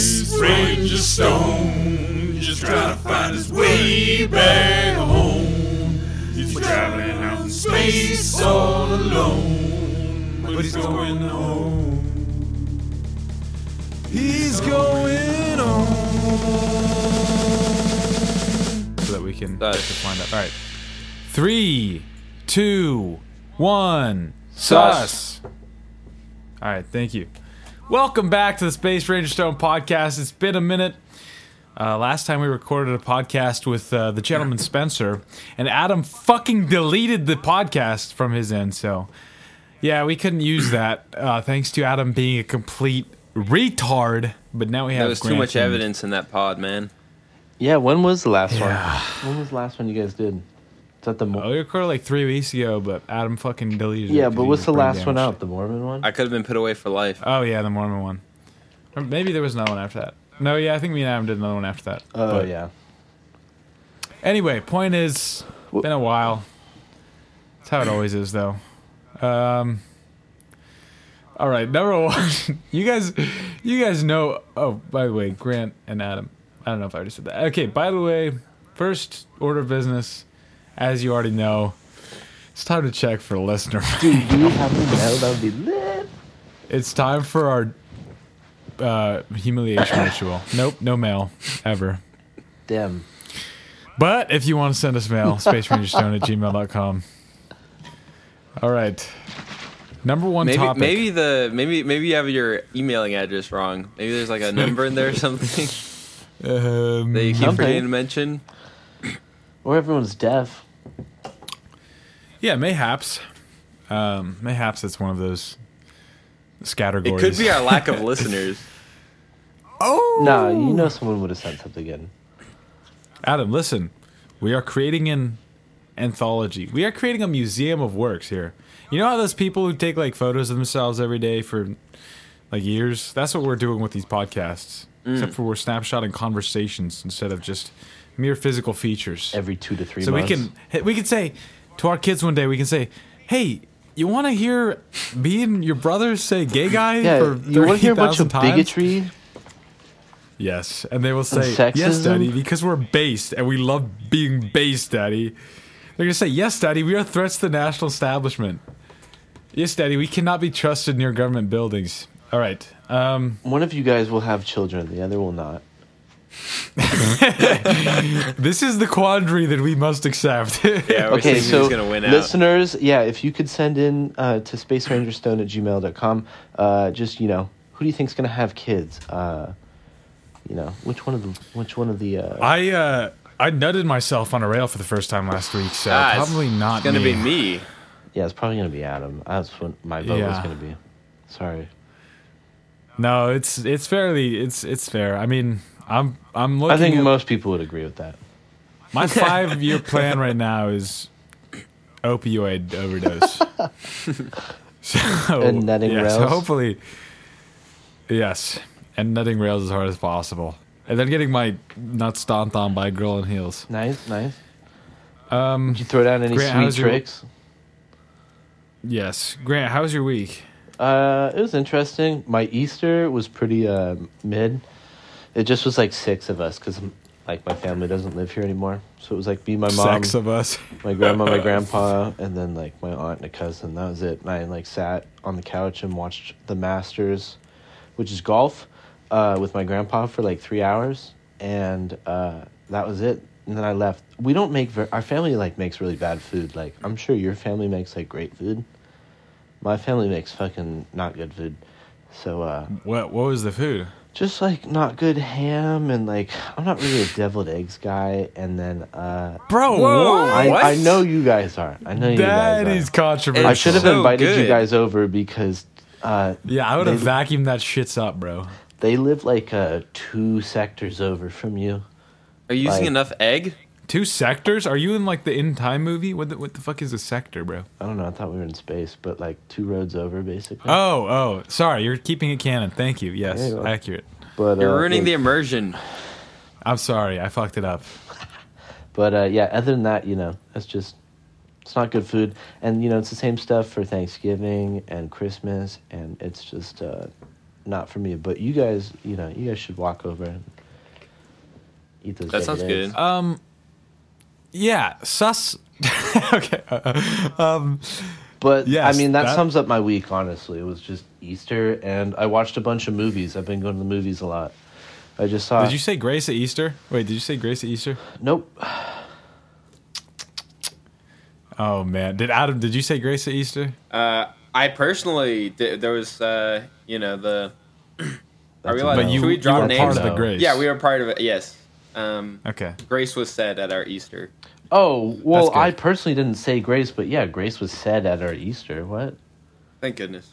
Space Ranger Stone, just trying to find his way back home. He's traveling out in space all alone, but he's going home. He's going home. so that we can Sus. get this lined up. All right, three, two, one. Sus. Sus. All right, thank you. Welcome back to the Space Ranger Stone podcast. It's been a minute. Uh, last time we recorded a podcast with uh, the gentleman Spencer, and Adam fucking deleted the podcast from his end. So, yeah, we couldn't use that uh, thanks to Adam being a complete retard. But now we have There was too much evidence in that pod, man. Yeah, when was the last Yeah. one? When was the last one you guys did? Is that the Oh, we recorded like three weeks ago, but Adam fucking deleted it. Yeah, 'cause but he what's was the brain last one damaged. out? The Mormon one? I could have been put away for life. Oh yeah, the Mormon one. Or maybe there was another one after that. No, yeah, I think me and Adam did another one after that. Oh But yeah. Anyway, point is, been a while. That's how it always is, though. Um. All right, number one. you guys, you guys know. Oh, by the way, Grant and Adam. I don't know if I already said that. Okay, by the way, first order of business, as you already know, it's time to check for listener. Dude, do you have any mail? That would be lit. It's time for our uh, humiliation ritual. Nope, no mail ever. Damn. But if you want to send us mail, spacerangerstone at gmail.com. All right. Number one Maybe topic. maybe the maybe maybe you have your emailing address wrong. Maybe there's like a number in there or something Um, that you keep Something. forgetting to mention. Or everyone's deaf. Yeah, mayhaps. Um, mayhaps it's one of those scattergories. It could be our lack of listeners. Oh! Nah, you know someone would have sent something in. Adam, listen. We are creating an anthology. We are creating a museum of works here. You know how those people who take like photos of themselves every day for like years? That's what we're doing with these podcasts. Except for we're snapshotting conversations instead of just mere physical features. Every two to three so months. we can we can say to our kids one day we can say, "Hey, you want to hear me and your brother say gay guy Yeah, for you want to hear a bunch 30,000 of times?" bigotry? Yes, and they will say, "Yes, Daddy," because we're based and we love being based, Daddy. They're gonna say, "Yes, Daddy, we are threats to the national establishment." Yes, Daddy, we cannot be trusted near government buildings. All right. Um, One of you guys will have children, the other will not. this is the quandary that we must accept. Yeah, we're Okay, so who's gonna win out. listeners, yeah, if you could send in uh, to spacerangerstone at gmail.com, uh, just, you know, who do you think's going to have kids? Uh, you know, which one of the, which one of the, uh, I uh, I nutted myself on a rail for the first time last week, so Ah, it's- probably not. It's gonna me. be me. yeah, it's probably going to be Adam. That's what my vote was going to be. Sorry. No, it's it's fairly it's it's fair. I mean, I'm I'm looking. I think at, most people would agree with that. My five year plan right now is opioid overdose. so, And nutting yeah, So rails? hopefully, yes, and nutting rails as hard as possible, and then getting my nuts stomped on by a girl in heels. Nice, nice. Um, Did you throw down any Grant, sweet how's your- tricks? yes, Grant, how was your week? Uh, it was interesting. My Easter was pretty uh, mid. It just was like six of us because like my family doesn't live here anymore. So it was like me, my mom, Sex of us. my grandma, my grandpa, and then like my aunt and a cousin. That was it. And I like sat on the couch and watched the Masters, which is golf, uh, with my grandpa for like three hours, and uh, that was it. And then I left. We don't make ver- our family like makes really bad food. Like I'm sure your family makes like great food. My family makes fucking not good food. So uh, What what was the food? Just like not good ham and like I'm not really a deviled eggs guy. And then uh, Bro, Whoa. what? I, I know you guys are. I know you That guys is are. controversial. I should have so invited you guys over because uh, Yeah, I would have vacuumed that shits up, bro. they live like uh, two sectors over from you. Are you using enough egg? Two sectors? Are you in like the in time movie? What the, what the fuck is a sector, bro? I don't know. I thought we were in space, but like two roads over, basically. Oh, oh, sorry. You're keeping it canon. Thank you. Yes, Yeah, you are. accurate. but You're uh, ruining yeah, the immersion. I'm sorry. I fucked it up. But uh, yeah, other than that, you know, it's just it's not good food, and you know, it's the same stuff for Thanksgiving and Christmas, and it's just uh, not for me. But you guys, you know, you guys should walk over and eat those. That sounds deviled eggs. good. Um, yeah, sus. okay. um, But Yes, I mean, that, that- sums up my week. Honestly, it was just Easter, and I watched a bunch of movies. I've been going to the movies a lot. I just saw. did you say Grace at Easter? Wait, did you say Grace at Easter? Nope. Oh man, did Adam? Did you say Grace at Easter? Uh, I personally did, there was uh, you know the. Are we a allowed? no. But you, should we you were names? part of the Grace. Yeah, we were part of it. Yes. Um, Okay. Grace was said at our Easter. Oh well, I personally didn't say grace, but yeah, grace was said at our Easter. What? Thank goodness.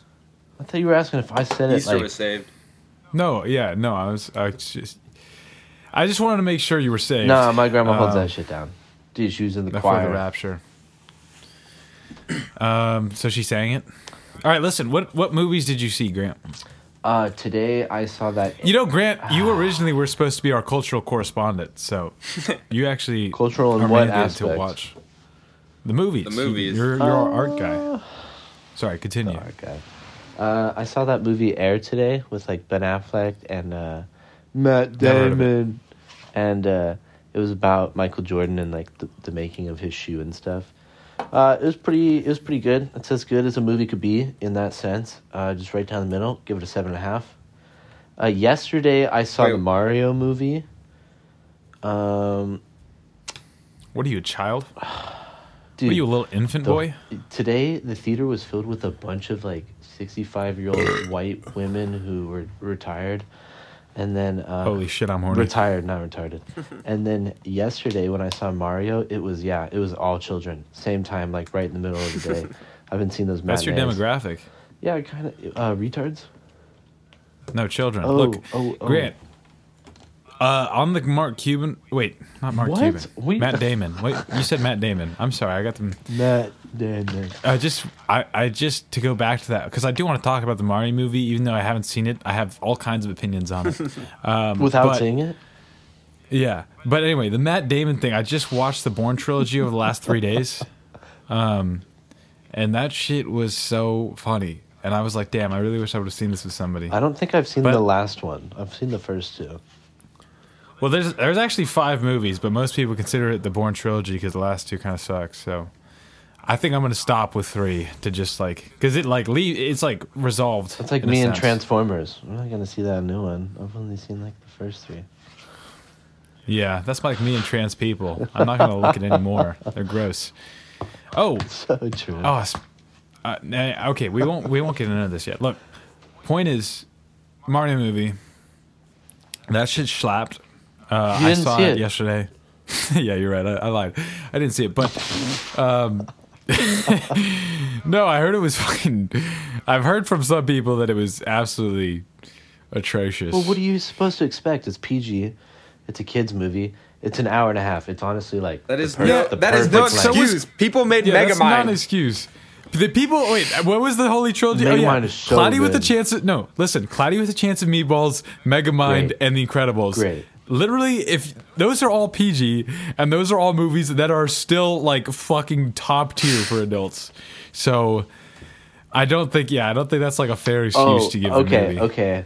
I thought you were asking if I said it Easter like. was saved. No, yeah, no. I was, I was just, I just wanted to make sure you were saved. Nah, my grandma holds Um, that shit down. Dude, she was in the before choir. the rapture. Um, so she sang it. All right, listen. What what movies did you see, Grant? Uh, today I saw that You know, Grant, you originally were supposed to be our cultural correspondent, so you actually Cultural in are what aspect? to watch the movies. The movies. You're, you're our art guy. Sorry, continue. Okay. Uh, I saw that movie Air today with like Ben Affleck and uh, Matt Never it. Damon, and uh, it was about Michael Jordan and like the, the making of his shoe and stuff. Uh, it was pretty. It was pretty good. It's as good as a movie could be in that sense. Uh, just right down the middle. Give it a seven and a half. Uh, yesterday I saw Wait. the Mario movie. Um, What are you, a child? dude, What are you, a little infant the- boy? Today, the theater was filled with a bunch of like 65 year old white women who were retired. And then, uh, Holy shit, I'm horny. retired, not retarded. and then yesterday, when I saw Mario, it was, yeah, it was all children. Same time, like right in the middle of the day. I haven't seen those That's your matinees. demographic. Yeah, kind of. Uh, retards? No children. Oh, Look, oh, oh. Grant. Uh, on the Mark Cuban. Wait, not Mark What? Cuban. We- Matt Damon. Wait, you said Matt Damon. I'm sorry, I got them. Matt Damon. I just, I, I just to go back to that because I do want to talk about the Mario movie, even though I haven't seen it. I have all kinds of opinions on it. Um, Without but- seeing it? Yeah, but anyway, the Matt Damon thing. I just watched the Bourne trilogy over the last three days, um, and that shit was so funny. And I was like, damn, I really wish I would have seen this with somebody. I don't think I've seen But- the last one. I've seen the first two. Well, there's there's actually five movies, but most people consider it the Bourne trilogy because the last two kind of suck. So, I think I'm gonna stop with three to just like because it like leave it's like resolved. It's like me and. Transformers. I'm not going to see that new one. I've only seen like the first three. Yeah, that's like me and trans people. I'm not gonna look at any more. They're gross. Oh, So true. Oh, uh, nah, okay. We won't we won't get into this yet. Look, point is, Mario movie. That shit slapped. Uh, You I didn't saw see it, it. yesterday. yeah, you're right. I, I lied. I didn't see it, but um, no, I heard it was fucking. I've heard from some people that it was absolutely atrocious. Well, what are you supposed to expect? It's PG. It's a kids movie. It's an hour and a half. It's honestly like that is the is per- no, the that is no perfect length. excuse. People made yeah, that's not an excuse. The people, wait, what was the Holy Trilogy? oh, yeah. Megamind is so Cloudy with a chance of, no, listen, Cloudy with a chance of meatballs, Megamind, Great. and The Incredibles. Great. Literally, if those are all PG, and those are all movies that are still like fucking top tier for adults. So, I don't think, yeah, I don't think that's like a fair excuse Oh, to give oh, okay, the movie. okay.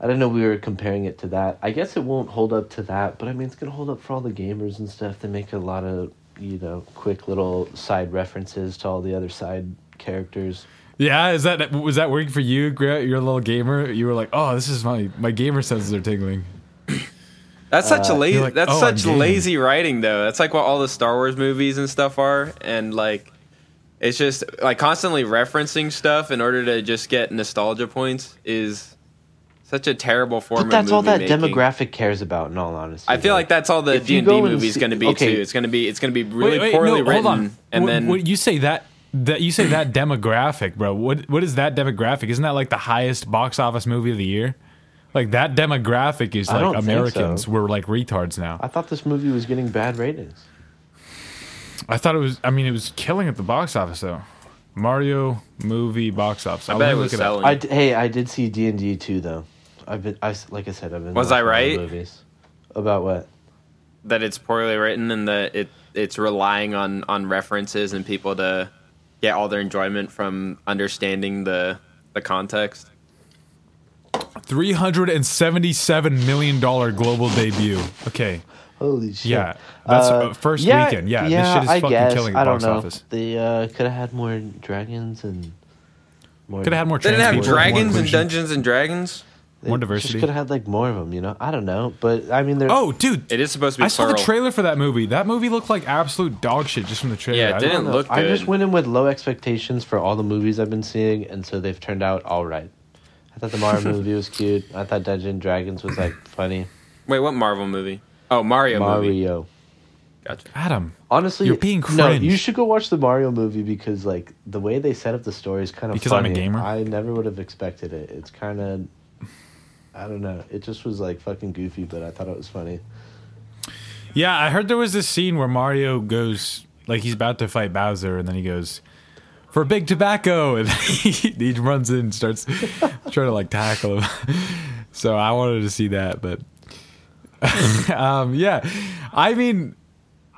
I didn't know we were comparing it to that. I guess it won't hold up to that, but I mean, it's gonna hold up for all the gamers and stuff. They make a lot of you know quick little side references to all the other side characters. Yeah, is that was that working for you, Grant? You're a little gamer. You were like, oh, this is my my gamer senses are tingling. That's such uh, a lazy. Like, that's "Oh, such lazy writing, though. That's like what all the Star Wars movies and stuff are, and like, it's just like constantly referencing stuff in order to just get nostalgia points is such a terrible form. But that's of all that making. demographic cares about. In all honesty, I feel like that's all the D and D go and movie is going to be okay. too. It's going to be it's going to be really Wait, wait, poorly no, written, hold on. and When- then when you say that that you say that demographic, bro. What what is that demographic? Isn't that like the highest box office movie of the year? Like that demographic is I like don't think Americans. so. We're like retards now. I thought this movie was getting bad ratings. I thought it was. I mean, it was killing at the box office though. Mario movie box office. I I'll bet it me was it up. selling. I d- hey, I did see D and D too though. I've been, I s- like I said, I've been. Was I watching a right? Movies about what? that it's poorly written and that it it's relying on on references and people to get all their enjoyment from understanding the the context. Three hundred and seventy-seven million dollar global debut. Okay, Holy shit! Yeah, that's, uh, first weekend. Yeah, this shit is I fucking guess. killing the I don't box know. office. They uh, could have had more dragons and more. could have had more. They didn't trans have people, more dragons and inclusion. Dungeons and Dragons. they more diversity. could have had like more of them. You know, I don't know, but I mean, they're Oh, dude, It is supposed to be I saw plural. the trailer for that movie. That movie looked like absolute dog shit just from the trailer. Yeah, it I didn't don't know. look I just went in with low expectations for all the movies I've been seeing, and so they've turned out all right. I thought the Mario movie was cute. I thought Dungeons and Dragons was like funny. Wait, what Marvel movie? Oh, Mario, movie. Mario. Gotcha. Adam. Honestly, You're being cringe. No, you should go watch the Mario movie because like the way they set up the story is kind of Because I'm a gamer? I never would have expected it. It's kind of I don't know. It just was like fucking goofy, but I thought it was funny. Yeah, I heard there was this scene where Mario goes like he's about to fight Bowser, and then he goes for big tobacco, and he, he runs in and starts trying to like tackle him. So I wanted to see that, but um, yeah, I mean,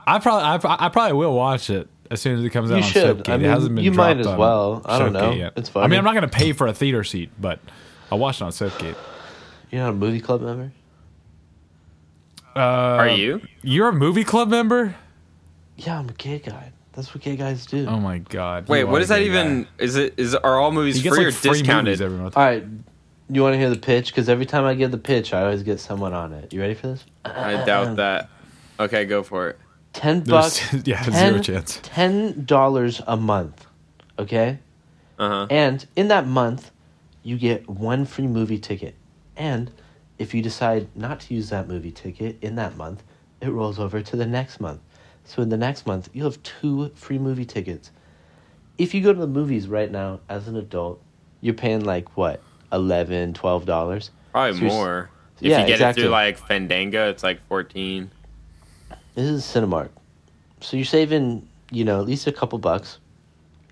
I probably I, I probably will watch it as soon as it comes out You on should. Soap2Day. I mean, it hasn't been you might as well. I don't know. Soap2Day Yet. It's I funny. mean, I'm not going to pay for a theater seat, but I'll watch it on Soap2Day. You're not a movie club member? Uh, Are you? You're a movie club member? Yeah, I'm a gay guy. That's what gay guys do. Oh my god! Wait, you what are is that even? guy. Is it is are all movies He gets free like or free discounted? every month. All right. You want to hear the pitch? Because every time I give the pitch, I always get someone on it. You ready for this? I doubt that. Okay, go for it. Ten There's- bucks. yeah, ten, zero chance. Ten dollars a month. Okay. Uh huh. And in that month, you get one free movie ticket. And if you decide not to use that movie ticket in that month, it rolls over to the next month. So in the next month, you'll have two free movie tickets. If you go to the movies right now as an adult, you're paying like what, $11, $12? Probably So more. If Yeah, you get exactly. it through like Fandango, it's like fourteen. This is Cinemark. So you're saving, you know, at least a couple bucks.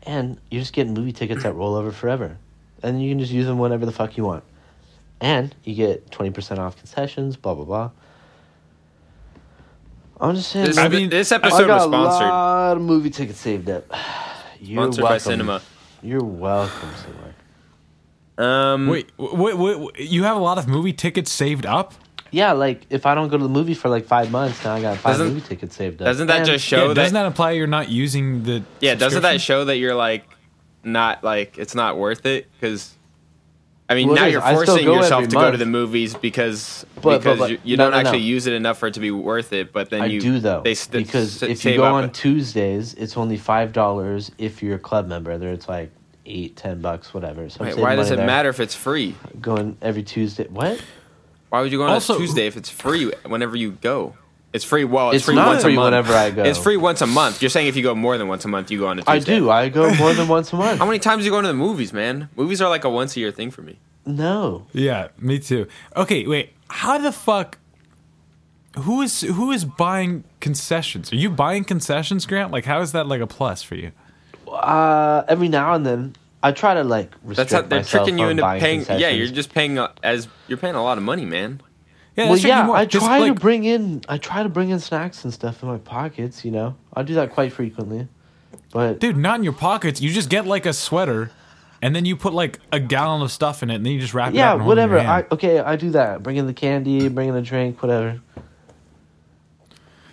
And you're just getting movie tickets that roll over forever. And you can just use them whenever the fuck you want. And you get 20% off concessions, blah, blah, blah. I'm just saying. This, man, I mean, this episode I episode got was a lot of movie tickets saved up. You're Sponsored welcome. by Cinema. You're welcome, Cinemark. Um, Wait, wait, wait, wait, you have a lot of movie tickets saved up? Yeah, like if I don't go to the movie for like five months, now I got five Doesn't- movie tickets saved up. doesn't that And- just show yeah, doesn't that? that imply you're not using the? Yeah, doesn't that show that you're like not like it's not worth it? Because I mean, Well, now you're forcing yourself every to go to the movies because But- but- because but- you, you no, don't no, no. actually use it enough for it to be worth it. But then I you do though They st- because s- if you go up on it. Tuesdays, it's only five dollars if you're a club member. There, it's like eight, ten bucks, whatever. So Wait, why does it there. matter if it's free? Going every Tuesday. What? Why would you go on Also- a Tuesday if it's free whenever you go? It's free. Well, it's, It's free not once free a month. whenever I go. It's free once a month. You're saying if you go more than once a month, you go on a Tuesday. I do. I go more than once a month. How many times do you go to the movies, man? Movies are like a once a year thing for me. No. Yeah, me too. Okay, wait. How the fuck? Who is who is buying concessions? Are you buying concessions, Grant? Like, how is that like a plus for you? Uh, every now and then, I try to like restrict That's how they're myself tricking you into paying. Yeah, you're just paying uh, as you're paying a lot of money, man. Yeah, well, yeah. I Just, try like, to bring in. I try to bring in snacks and stuff in my pockets. You know, I do that quite frequently. But dude, not in your pockets. You just get like a sweater, and then you put like a gallon of stuff in it, and then you just wrap it yeah, up. and hold it in whatever. I okay, I do that. Bring in the candy, bring in the drink, whatever.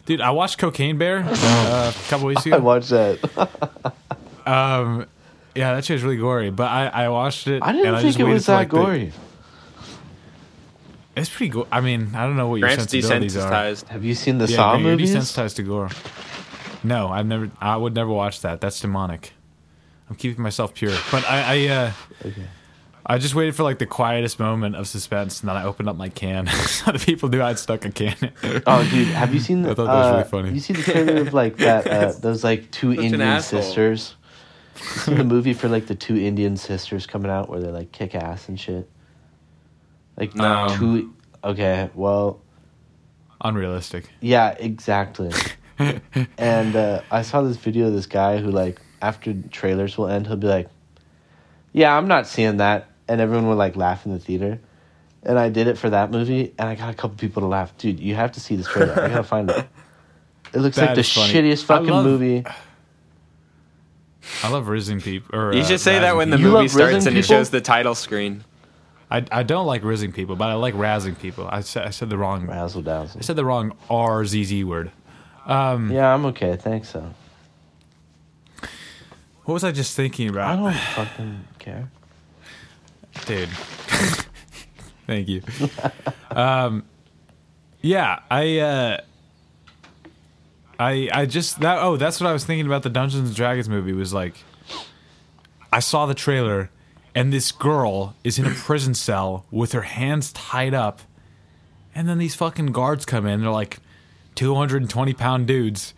Dude, I watched Cocaine Bear uh, a couple weeks ago. I ago. watch that. Um, yeah, that shit's really gory. But I, I watched it. I didn't think just it was that like, the- gory. It's pretty go I mean, I don't know what your Grant's sensibilities are. Have you seen the Yeah, Saw Grant, you're movies? desensitized to gore. No, I've never. I would never watch that. That's demonic. I'm keeping myself pure. But I, I, uh, Okay. I just waited for like the quietest moment of suspense, and then I opened up my can. so the people knew I'd stuck a can. Oh, dude, have you seen? The, I thought that was really uh, funny. You see the trailer of like that? Uh, those like two Such Indian asshole. sisters. You seen the movie for like the two Indian sisters coming out where they like kick ass and shit. Like No. two. Okay, well, Unrealistic. yeah, exactly. and uh, I saw this video of this guy who like after trailers will end, he'll be like, "Yeah, I'm not seeing that," and everyone would like laugh in the theater. And I did it for that movie, and I got a couple people to laugh. Dude, you have to see this trailer. I gotta find it. It looks That like the funny. shittiest I fucking love- movie. I love rising people. Or You uh, should say that when the. You movie starts Risen and it shows the title screen. I, I don't like rizzing people, but I like razzing people. I said I said the wrong Razzle dazzle. I said the wrong R Z Z word. Yeah, I'm okay. Thanks, so. What was I just thinking about? I don't fucking care. dude. Thank you. um, yeah, I, uh, I, I just that. Oh, that's what I was thinking about the Dungeons and Dragons movie. Was like, I saw the trailer, and this girl is in a prison cell with her hands tied up, and then these fucking guards come in. They're like, two hundred and twenty pound dudes.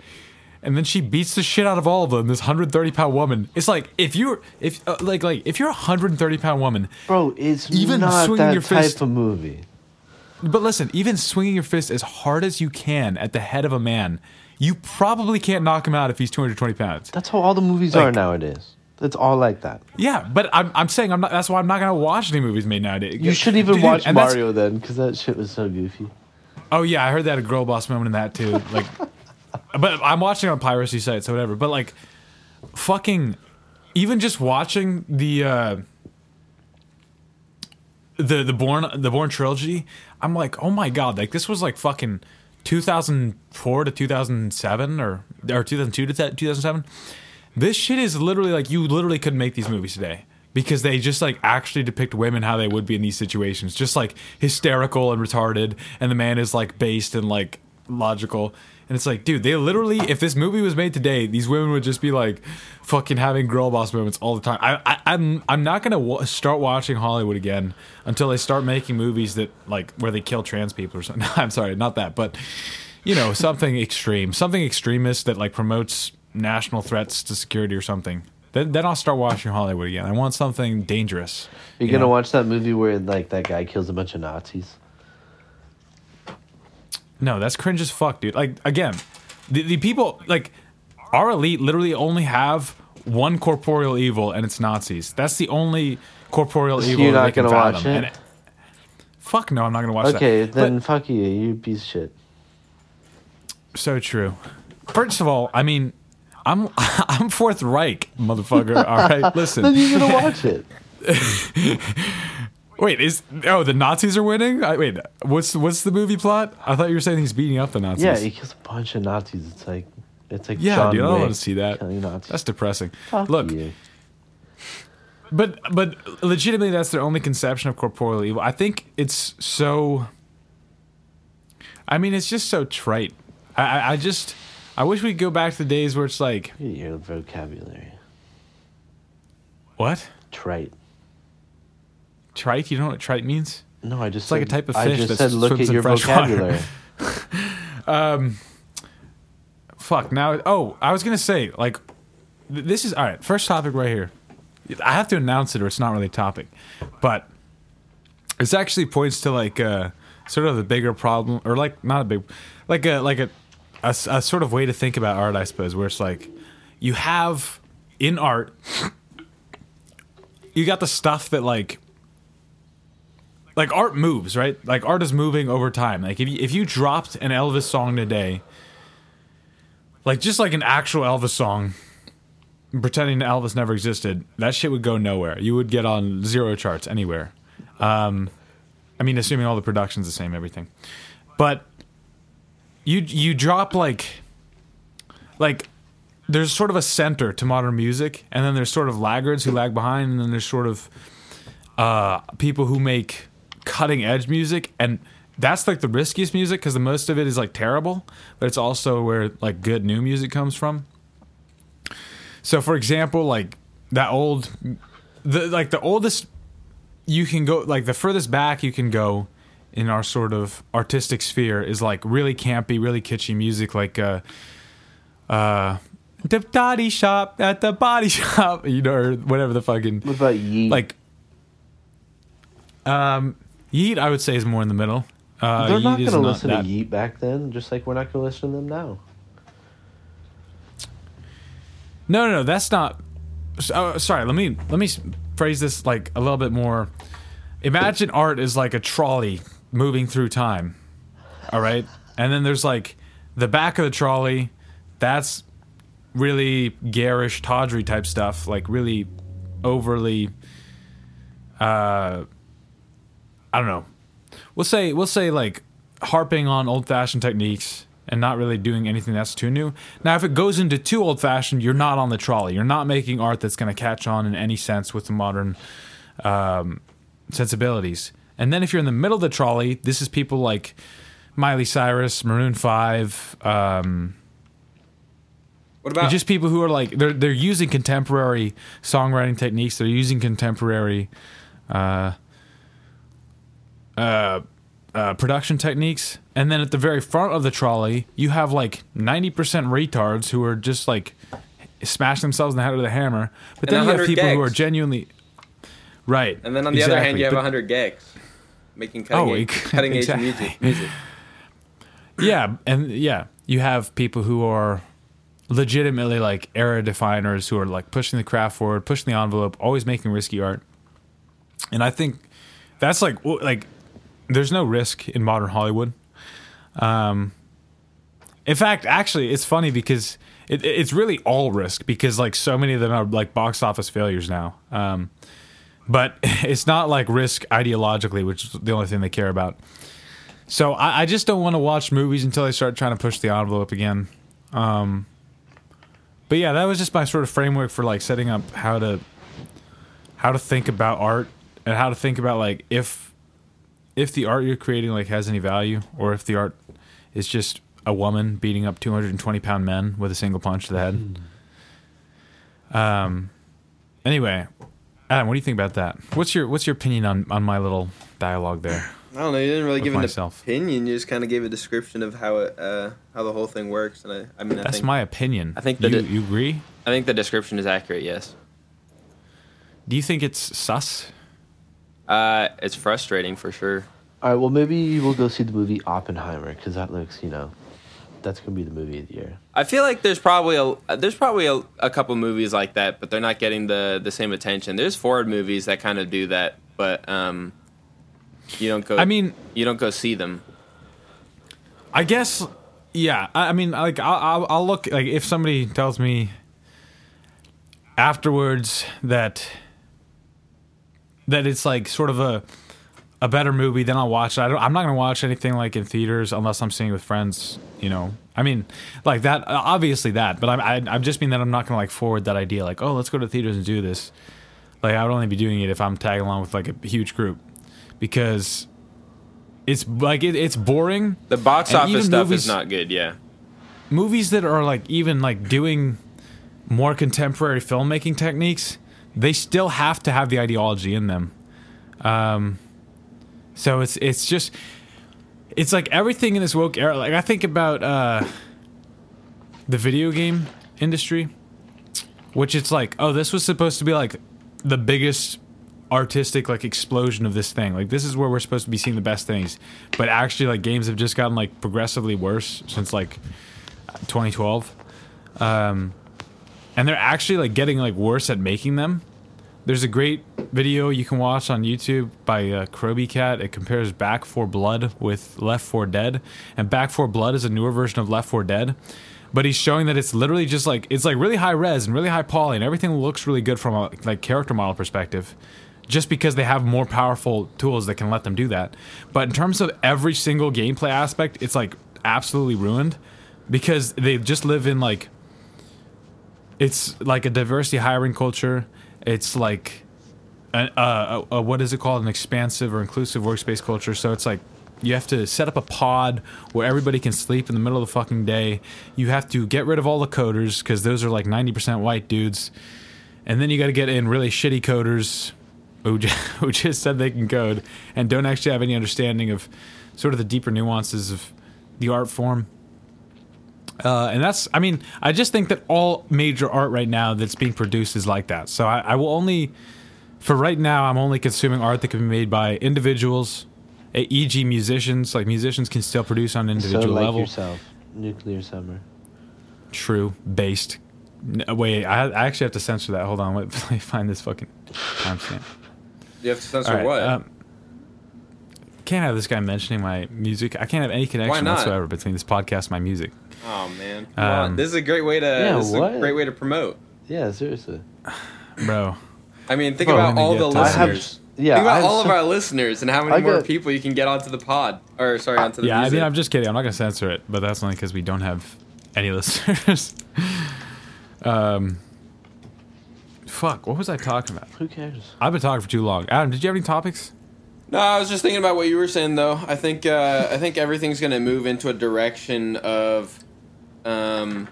And then she beats the shit out of all of them. This hundred thirty pound woman. It's like if you're if uh, like like if you're a hundred thirty pound woman, Bro, it's Even not swinging that your type fist- of movie. But listen, even swinging your fist as hard as you can at the head of a man, you probably can't knock him out if he's 220 pounds. That's how all the movies Like- are nowadays. It's all like that. Yeah, but I'm, I'm saying I'm not. That's why I'm not gonna watch any movies made nowadays. You should even Dude, watch Mario then, because that shit was so goofy. Oh yeah, I heard that a girl boss moment in that too. Like, but I'm watching on piracy sites, so whatever. But like, fucking, even just watching the uh the the Bourne the Bourne trilogy, I'm like, oh my god, like this was like fucking 2004 to 2007 or or 2002 to 2007. This shit is literally like you literally couldn't make these movies today because they just like actually depict women how they would be in these situations, just like hysterical and retarded, and the man is like based and like logical. And it's like, dude, they literally, if this movie was made today, these women would just be like, fucking having girl boss moments all the time. I, I I'm I'm not gonna wa start watching Hollywood again until they start making movies that like where they kill trans people or something. I'm sorry, not that, but you know, something extreme, something extremist that like promotes national threats to security or something. Then, then I'll start watching Hollywood again. I want something dangerous. You're you gonna know? watch that movie where like that guy kills a bunch of Nazis. No, that's cringe as fuck, dude. Like again, the, the people like our elite literally only have one corporeal evil, and it's Nazis. That's the only corporeal So evil. you're not they can gonna watch fathom. it? Fuck no, I'm not gonna watch Okay, that. Okay, then fuck you, you piece of shit. So true. First of all, I mean, I'm I'm Fourth Reich, motherfucker. All right, listen. Then you're gonna watch it. Wait, is oh the Nazis are winning? I, wait, what's what's the movie plot? I thought you were saying he's beating up the Nazis. Yeah, he kills a bunch of Nazis. It's like it's like Yeah, John dude, I don't want to see that. That's depressing. Fuck Look, you. but but legitimately, that's their only conception of corporeal evil. I think it's so. I mean, it's just so trite. I I, I just I wish we'd go back to the days where it's like Your vocabulary. what Trite. trite. You know what trite means? No, I just It's like a type of I fish just that said look swims at in your fresh water. vocabulary. Fuck now. Oh, I was gonna say like th- this is all right. First topic right here. I have to announce it, or it's not really a topic, but this actually points to like uh, sort of the bigger problem, or like not a big, like a like a, a a sort of way to think about art, I suppose, where it's like you have in art, you got the stuff that like like art moves, right? Like art is moving over time. Like if you, if you dropped an Elvis song today, like just like an actual Elvis song, pretending Elvis never existed, that shit would go nowhere. You would get on zero charts anywhere. Um, I mean, assuming all the production's the same, everything. But you you drop like like there's sort of a center to modern music, and then there's sort of laggards who lag behind, and then there's sort of uh, people who make cutting edge music, and that's like the riskiest music because the most of it is like terrible, but it's also where like good new music comes from. So, for example, like that old, the like the oldest you can go, like the furthest back you can go in our sort of artistic sphere is like really campy, really kitschy music, like uh, uh, the body shop at the body shop, you know, or whatever the fucking What about Yeet? like um Yeet I would say is more in the middle. Uh They're not is gonna listen that- to Yeet back then, just like we're not gonna listen to them now. No, no, no, that's not so, uh, sorry, let me let me phrase this like a little bit more. Imagine art is like a trolley moving through time. All right? And then there's like the back of the trolley, that's really garish, tawdry type stuff, like really overly uh I don't know. We'll say we'll say like harping on old fashioned techniques and not really doing anything that's too new. Now, if it goes into too old fashioned, you're not on the trolley. You're not making art that's going to catch on in any sense with the modern um, sensibilities. And then if you're in the middle of the trolley, this is people like Miley Cyrus, Maroon Five. Um, What about just people who are like they're they're using contemporary songwriting techniques. They're using contemporary uh, uh, uh, production techniques, and then at the very front of the trolley, you have like ninety percent retards who are just like smash themselves in the head with a hammer. But And then you have 100 people who are genuinely right. And then on the other hand, you have 100 geeks making cutting, Oh, cutting exactly. music. music. Yeah, and yeah, you have people who are legitimately like era definers who are like pushing the craft forward, pushing the envelope, always making risky art. And I think that's like like there's no risk in modern Hollywood. Um in fact, actually, it's funny because it, it's really all risk because like so many of them are like box office failures now. Um, but it's not like risk ideologically, which is the only thing they care about. So I, I just don't want to watch movies until they start trying to push the envelope again. Um, but yeah, that was just my sort of framework for like setting up how to how to think about art and how to think about like if if the art you're creating like has any value or if the art is just a woman beating up 220 pound men with a single punch to the head. Um. Anyway, Adam, what do you think about that? What's your What's your opinion on on my little dialogue there? I don't know. You didn't really With give myself. an opinion. You just kind of gave a description of how it, uh, how the whole thing works. And I, I mean, I That's think, my opinion. I think you, that you agree. I think the description is accurate. Yes. Do you think it's sus? Uh, it's frustrating for sure. All right, well, maybe we'll go see the movie Oppenheimer because that looks, you know, that's gonna be the movie of the year. I feel like there's probably a there's probably a, a couple movies like that, but they're not getting the the same attention. There's Ford movies that kind of do that, but um, you don't go. I mean, you don't go see them. I guess, yeah. I, I mean, like, I'll, I'll, I'll look like if somebody tells me afterwards that that it's like sort of a a better movie, then I'll watch it. I don't, I'm not gonna watch anything like in theaters unless I'm seeing it with friends. You know, I mean, like that. Obviously that, but I'm I, I'm just mean that I'm not gonna like forward that idea. Like, oh, let's go to theaters and do this. Like, I would only be doing it if I'm tagging along with like a huge group, because it's like it, it's boring The box And office stuff movies- is not good. Yeah. movies that are like even like doing more contemporary filmmaking techniques, they still have to have the ideology in them. Um, so it's it's just it's like everything in this woke era. Like I think about uh, the video game industry, which it's like, oh, this was supposed to be like the biggest artistic like explosion of this thing. Like this is where we're supposed to be seeing the best things, but actually like games have just gotten like progressively worse since like 2012 um, and they're actually like getting like worse at making them there's a great video you can watch on youtube by uh, Kroby Cat. it compares Back 4 Blood with left 4 dead and Back 4 Blood is a newer version of left 4 dead but he's showing that it's literally just like it's like really high res and really high poly and everything looks really good from a like character model perspective just because they have more powerful tools that can let them do that but in terms of every single gameplay aspect it's like absolutely ruined because they just live in like it's like a diversity hiring culture it's like a, uh, a, a, what is it called? An expansive or inclusive workspace culture. So it's like you have to set up a pod where everybody can sleep in the middle of the fucking day. You have to get rid of all the coders because those are like 90% white dudes. And then you got to get in really shitty coders who just, who just said they can code and don't actually have any understanding of sort of the deeper nuances of the art form uh, and that's, I mean, I just think that all major art right now that's being produced is like that. So I, I will only, for right now, I'm only consuming art that can be made by individuals, e.g., musicians. Like musicians can still produce on an So individual like level. yourself, nuclear summer. True, based. N- Wait, I, I actually have to censor that. Hold on, let, let me find this fucking timestamp. You have to censor All right, what? um, can't have this guy mentioning my music. I can't have any connection whatsoever between this podcast and my music. Oh man, Come on. um, this is a great way to. Yeah, this is what? a great way to promote. Yeah, seriously. Bro, I mean, think Well, about all the to I have listeners. yeah, Think about I have all of our listeners and how many I more got- people you can get onto the pod. Or sorry, onto the Yeah, I mean, I'm just kidding. I'm not gonna censor it, but that's only because we don't have any listeners. um, fuck. What was I talking about? Who cares? I've been talking for too long. Adam, did you have any topics? No, I was just thinking about what you were saying though. I think uh, I think everything's going to move into a direction of, um,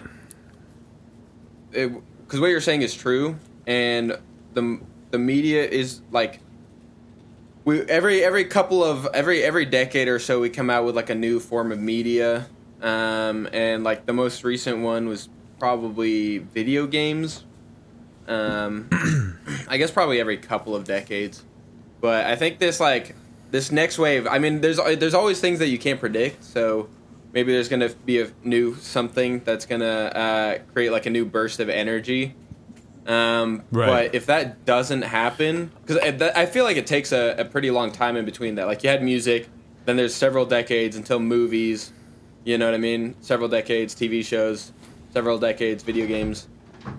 because what you're saying is true, and the the media is like, we every every couple of every every decade or so we come out with like a new form of media, um, and like the most recent one was probably video games. Um, I guess probably every couple of decades. But I think this like this next wave. I mean, there's there's always things that you can't predict. So maybe there's gonna be a new something that's gonna uh, create like a new burst of energy. Um, Right. But if that doesn't happen, because I, I feel like it takes a, a pretty long time in between that. Like you had music, then there's several decades until movies. You know what I mean? Several decades, TV shows, several decades, video games.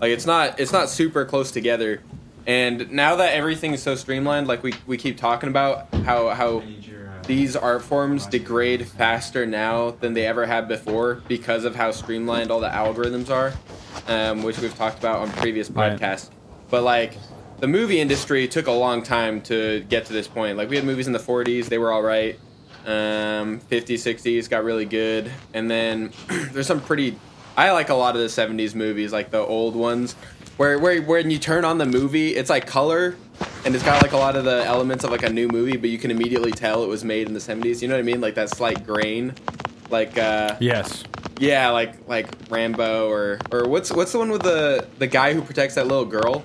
Like it's not it's not super close together. And now that everything is so streamlined, like we, we keep talking about how how these art forms degrade faster now than they ever have before because of how streamlined all the algorithms are, um, which we've talked about on previous Right. podcasts. But like the movie industry took a long time to get to this point. Like we had movies in the 40s, they were all right. Um, 50s, 60s got really good, and then there's some pretty. I like a lot of the 70s movies, like the old ones, where where when you turn on the movie, it's like color, and it's got like a lot of the elements of like a new movie, but you can immediately tell it was made in the 70s. You know what I mean? Like that slight grain, like uh, Yes. yeah, like like Rambo or or what's what's the one with the the guy who protects that little girl?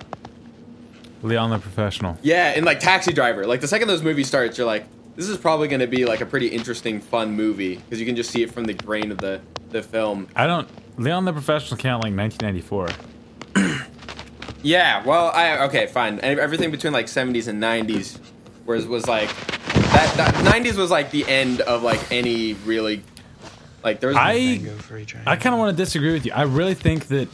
Leon the Professional. Yeah, and like Taxi Driver. Like the second those movies starts, you're like, this is probably going to be like a pretty interesting, fun movie because you can just see it from the grain of the the film. I don't. Leon the Professional came out like 1994. Yeah, well, I okay, fine. Everything between like 70s and 90s was was like that, that 90s was like the end of like any really like there was I I kind of want to disagree with you. I really think that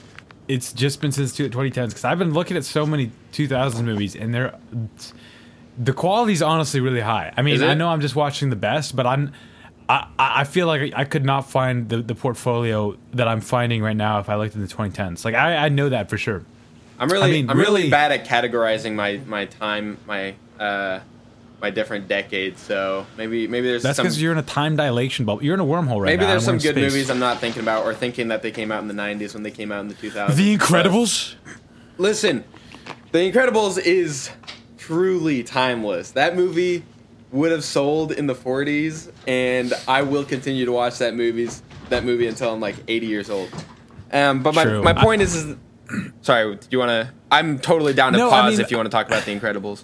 it's just been since two- 2010s because I've been looking at so many 2000s movies and they're the quality's honestly really high. I mean, I know I'm just watching the best, but I'm I, I I feel like I could not find the, the portfolio that I'm finding right now if I looked in the 2010s. Like I, I know that for sure. I'm really, I mean, I'm really, really- bad at categorizing my my time, my uh, my different decades. So maybe maybe there's That's because you're in a time dilation bubble. You're in a wormhole right maybe now. there's some good space. movies I'm not thinking about or thinking that they came out in the 90s when they came out in the 2000s. The Incredibles. listen, The Incredibles is truly timeless. That movie would have sold in the 40s, and I will continue to watch that movies that movie until I'm like 80 years old. Um, but my, True. my I- point is, is sorry, do you want to? I'm totally down to No, I pause mean- if you want to talk about The Incredibles.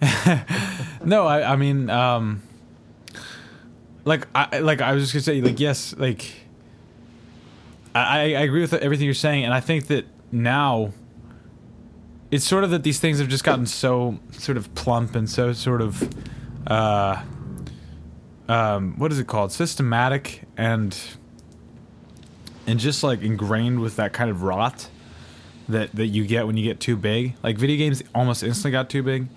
No, I, I mean, um, like, I like I was just gonna say, like, yes, like, I, I agree with everything you're saying, and I think that now it's sort of that these things have just gotten so sort of plump and so sort of, uh, um, what is it called, systematic and and just like ingrained with that kind of rot that that you get when you get too big. Like video games almost instantly got too big.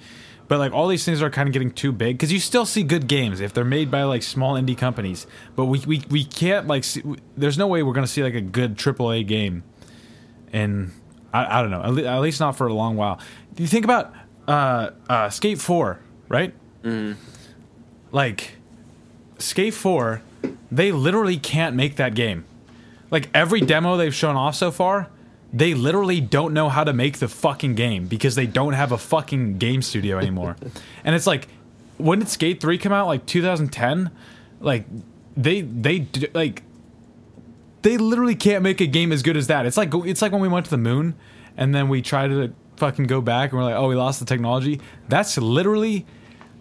But like all these things are kind of getting too big because you still see good games if they're made by like small indie companies. But we we, we can't like see, there's no way we're gonna see like a good AAA game, and I, I don't know at, le- at least not for a long while. Do you think about uh, uh, Skate Four, right? Like Skate Four, they literally can't make that game. Like every demo they've shown off so far, they literally don't know how to make the fucking game because they don't have a fucking game studio anymore. and it's like, when did Skate Three come out? Like 2010. Like they they like they literally can't make a game as good as that. It's like it's like when we went to the moon and then we tried to fucking go back and we're like, oh, we lost the technology. That's literally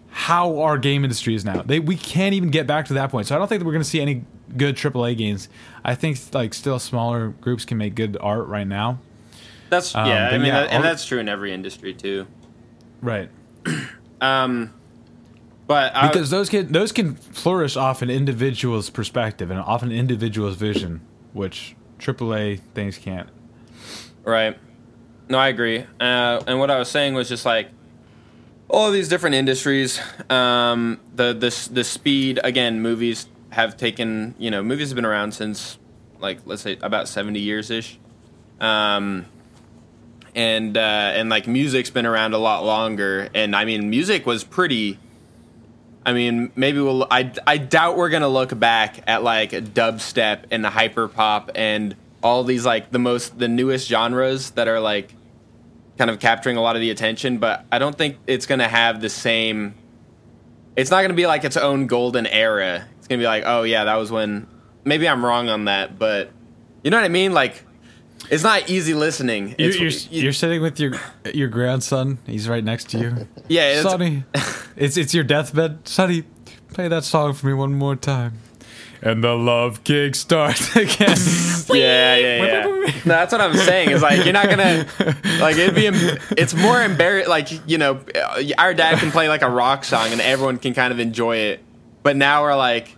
how our game industry is now. They we can't even get back to that point. So I don't think that we're going to see any good AAA games. I think like still smaller groups can make good art right now. That's Um, yeah, I mean, yeah, that, and that's true in every industry too. Right. Um, but I, Because those can those can flourish off an individual's perspective and off an individual's vision, which AAA things can't. Right. No, I agree. Uh, and what I was saying was just like, all these different industries. Um, the the the speed again. Movies have taken you know movies have been around since like let's say about seventy years ish. Um, and uh, and like music's been around a lot longer. And I mean, music was pretty. I mean, maybe we'll. I I doubt we're gonna look back at like dubstep and pop and all these like the most the newest genres that are like kind of capturing a lot of the attention. But I don't think it's gonna have the same. It's not gonna be like its own golden era. It's gonna be like, oh yeah, that was when. Maybe I'm wrong on that, but you know what I mean. Like, it's not easy listening. You're, you're, you're sitting with your your grandson. He's right next to you. yeah, it's, Sonny, it's it's your deathbed. Sonny, play that song for me one more time. And the love gig starts again. Yeah, yeah, yeah. no, that's what I'm saying. Is like you're not gonna like it'd be. em- It's more embarrassing. Like you know, our dad can play like a rock song and everyone can kind of enjoy it. But now we're like,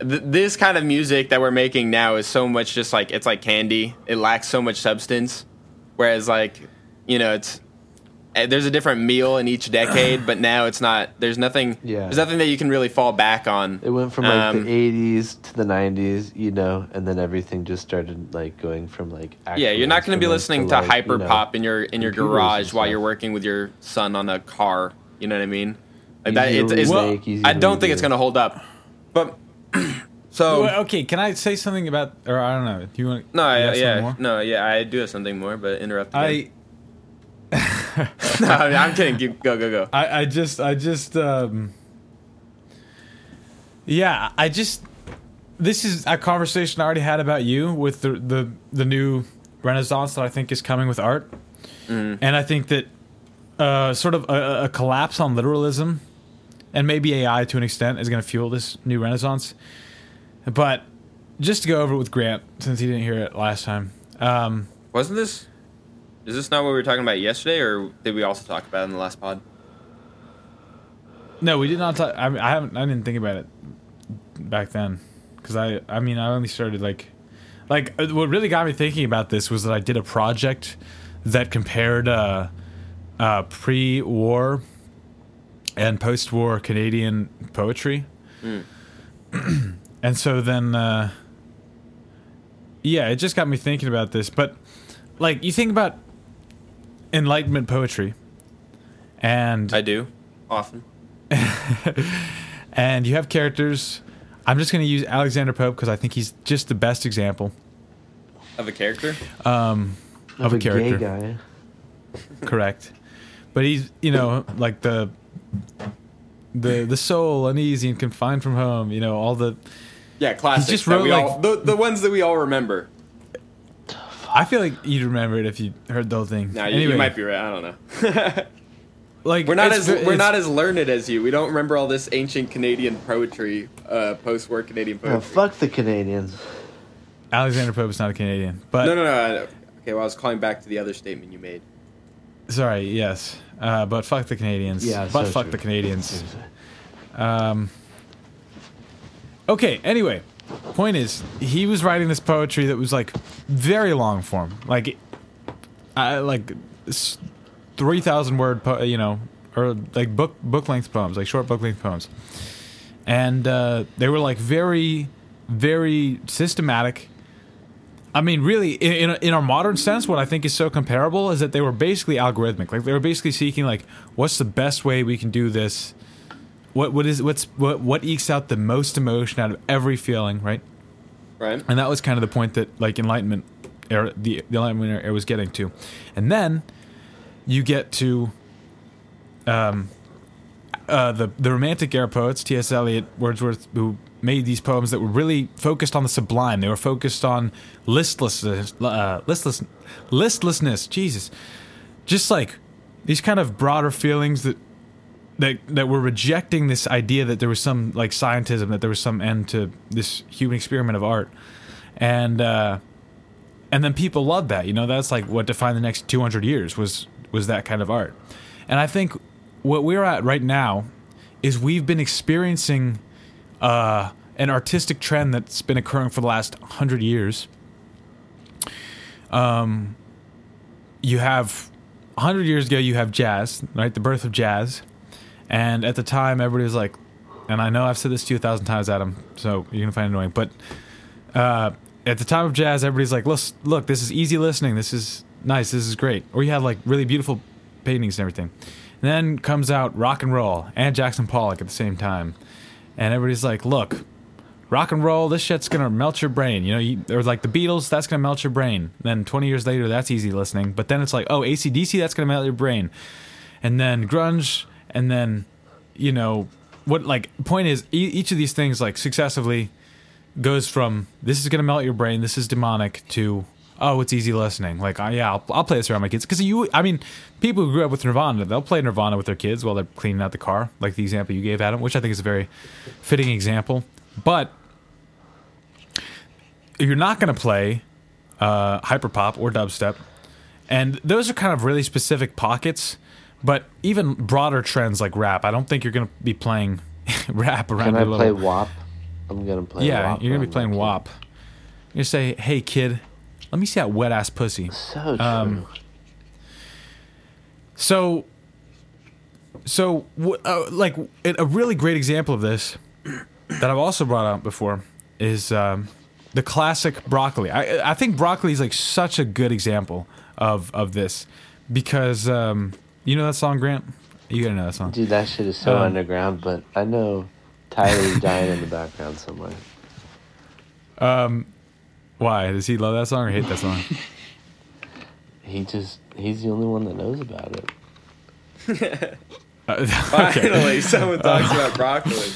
th- this kind of music that we're making now is so much just like it's like candy. It lacks so much substance. Whereas like, you know, it's eh, there's a different meal in each decade, but now it's not. There's nothing. Yeah. There's nothing that you can really fall back on. It went from like Um, the '80s to the '90s, you know, and then everything just started like going from like. Yeah, you're not going to be listening to, like, you hyper know, pop in your in your garage while you're working with your son on a car. You know what I mean? Like that, it's, it's, easy I don't think it's going to hold up. But so Well, okay, can I say something about, or I don't know. Do you want? no, I, yeah, more? no, yeah, I do have something more, but interrupt. Again. I, no, I'm kidding. Keep, go, go, go. I, I just, I just, um, yeah, I just. This is a conversation I already had about you with the the the new renaissance that I think is coming with art, and I think that uh, sort of a, a collapse on literalism, and maybe AI to an extent is going to fuel this new renaissance. But just to go over it with Grant, since he didn't hear it last time. Um, Wasn't this? Is this not what we were talking about yesterday, or did we also talk about it in the last pod? No, we did not talk. I, mean, I haven't. I didn't think about it back then because I. I mean, I only started like, like uh, what really got me thinking about this was that I did a project that compared uh, uh, pre-war and post-war Canadian poetry, and so then, uh, yeah, it just got me thinking about this. But like, you think about Enlightenment poetry, and I do often. and you have characters. I'm just going to use Alexander Pope because I think he's just the best example Of a character. um, of, Of a, a character. gay guy. Correct, but he's you know like the the the soul uneasy and confined from home. You know all the. Yeah, classics. just that wrote, we like- all, the, the ones that we all remember. I feel like you'd remember it if you heard the whole thing. Now you, anyway, you might be right. I don't know. like We're not as we're not as learned as you. We don't remember all this ancient Canadian poetry, uh, post-war Canadian Oh, poetry. fuck the Canadians. Alexander Pope is not a Canadian, but no, no, no, I- Okay, well, I was calling back to the other statement you made. sorry, yes, uh, but fuck the Canadians. Yeah, but so fuck true. the Canadians. Um, okay, anyway, point is, he was writing this poetry that was like very long form, like, I like three thousand word, po- you know, or like book book length poems, like short book length poems, and uh, they were like very, very systematic. I mean, really, in, in, in our modern sense, what I think is so comparable is that they were basically algorithmic. Like they were basically seeking, like, what's the best way we can do this? What what is what's what what ekes out the most emotion out of every feeling, right? Right? And that was kind of the point that like Enlightenment era, the, the Enlightenment era was getting to, and then you get to um, uh, the the Romantic era poets, T.S. Eliot, Wordsworth, who made these poems that were really focused on the sublime. They were focused on listlessness, uh, listless, listlessness. Jesus, just like these kind of broader feelings that that that were rejecting this idea that there was some like scientism, that there was some end to this human experiment of art, and uh, and then people loved that. You know, that's like what defined the next 200 years was was that kind of art. And I think what we're at right now is we've been experiencing uh, an artistic trend that's been occurring for the last 100 years. Um, you have 100 years ago, you have jazz, right? The birth of jazz. And at the time, everybody was like, and I know I've said this to you a thousand times, Adam, so you're gonna find it annoying, but uh, at the time of jazz, everybody's like, look, look, this is easy listening. This is nice. This is great. Or you had like really beautiful paintings and everything. And then comes out rock and roll and Jackson Pollock at the same time, and everybody's like, look, rock and roll, this shit's gonna melt your brain. You know, you, or like the Beatles, that's gonna melt your brain. Then 20 years later, that's easy listening. But then it's like, oh, ACDC, that's gonna melt your brain. And then grunge, and then, you know, what like point is e- each of these things like successively goes from this is gonna melt your brain, this is demonic to oh it's easy listening. Like uh, yeah, I'll, I'll play this around my kids because you I mean people who grew up with Nirvana they'll play Nirvana with their kids while they're cleaning out the car, like the example you gave Adam, which I think is a very fitting example. But you're not gonna play uh, hyperpop or dubstep, and those are kind of really specific pockets. But even broader trends like rap, I don't think you're gonna be playing rap around Can I your play little. WAP? I'm gonna play. yeah, WAP you're gonna be around playing my kid. WAP. You say, "Hey kid, let me see that wet ass pussy." So true. Um, So, so uh, like a really great example of this that I've also brought up before is um, the classic broccoli. I I think broccoli is like such a good example of of this because um, you know that song, Grant. You gotta know that song. Dude, that shit is so Um, underground, but I know Tyler's dying in the background somewhere. Why does he love that song or hate that song? He just, he's the only one that knows about it. Uh. Finally, someone talks about broccoli.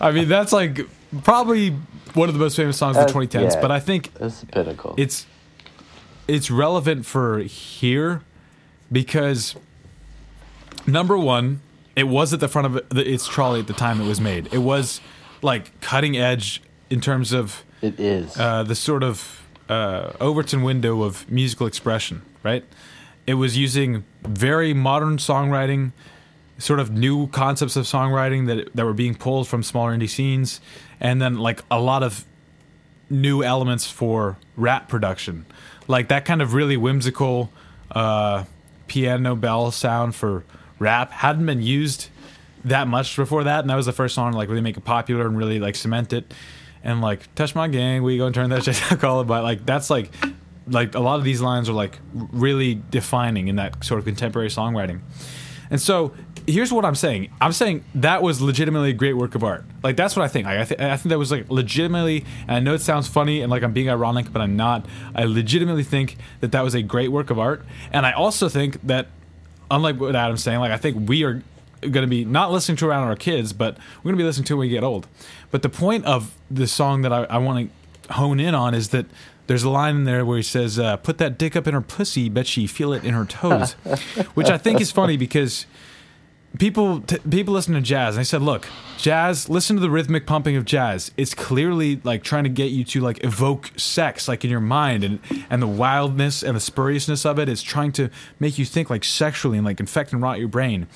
I mean, that's like probably one of the most famous songs of the Uh, 2010s. yeah. But I think That's the pinnacle. it's it's relevant for here because number one, it was at the front of the- its trolley at the time it was made. It was like cutting edge in terms of it is. uh, the sort of uh, Overton window of musical expression, right? It was using very modern songwriting, sort of new concepts of songwriting that that were being pulled from smaller indie scenes, and then like a lot of new elements for rap production, like that kind of really whimsical uh, piano bell sound for rap hadn't been used that much before that, and that was the first song like really make it popular and really like cement it. And like touch my gang, we go and turn that shit out call it, but like that's like like a lot of these lines are like really defining in that sort of contemporary songwriting. And so here's what I'm saying. I'm saying that was legitimately a great work of art. Like that's what I think. Like, I, I think that was like legitimately. And I know it sounds funny and like I'm being ironic, but I'm not. I legitimately think that that was a great work of art. And I also think that, unlike what Adam's saying, like I think we are going to be not listening to around our kids, but we're going to be listening to when we get old. But the point of the song that I, I want to hone in on is that there's a line in there where he says, uh, "Put that dick up in her pussy, bet she feel it in her toes," which I think is funny because people t- people listen to jazz and I said, "Look, jazz, listen to the rhythmic pumping of jazz. It's clearly like trying to get you to like evoke sex like in your mind and and the wildness and the spuriousness of it is trying to make you think like sexually and like infect and rot your brain."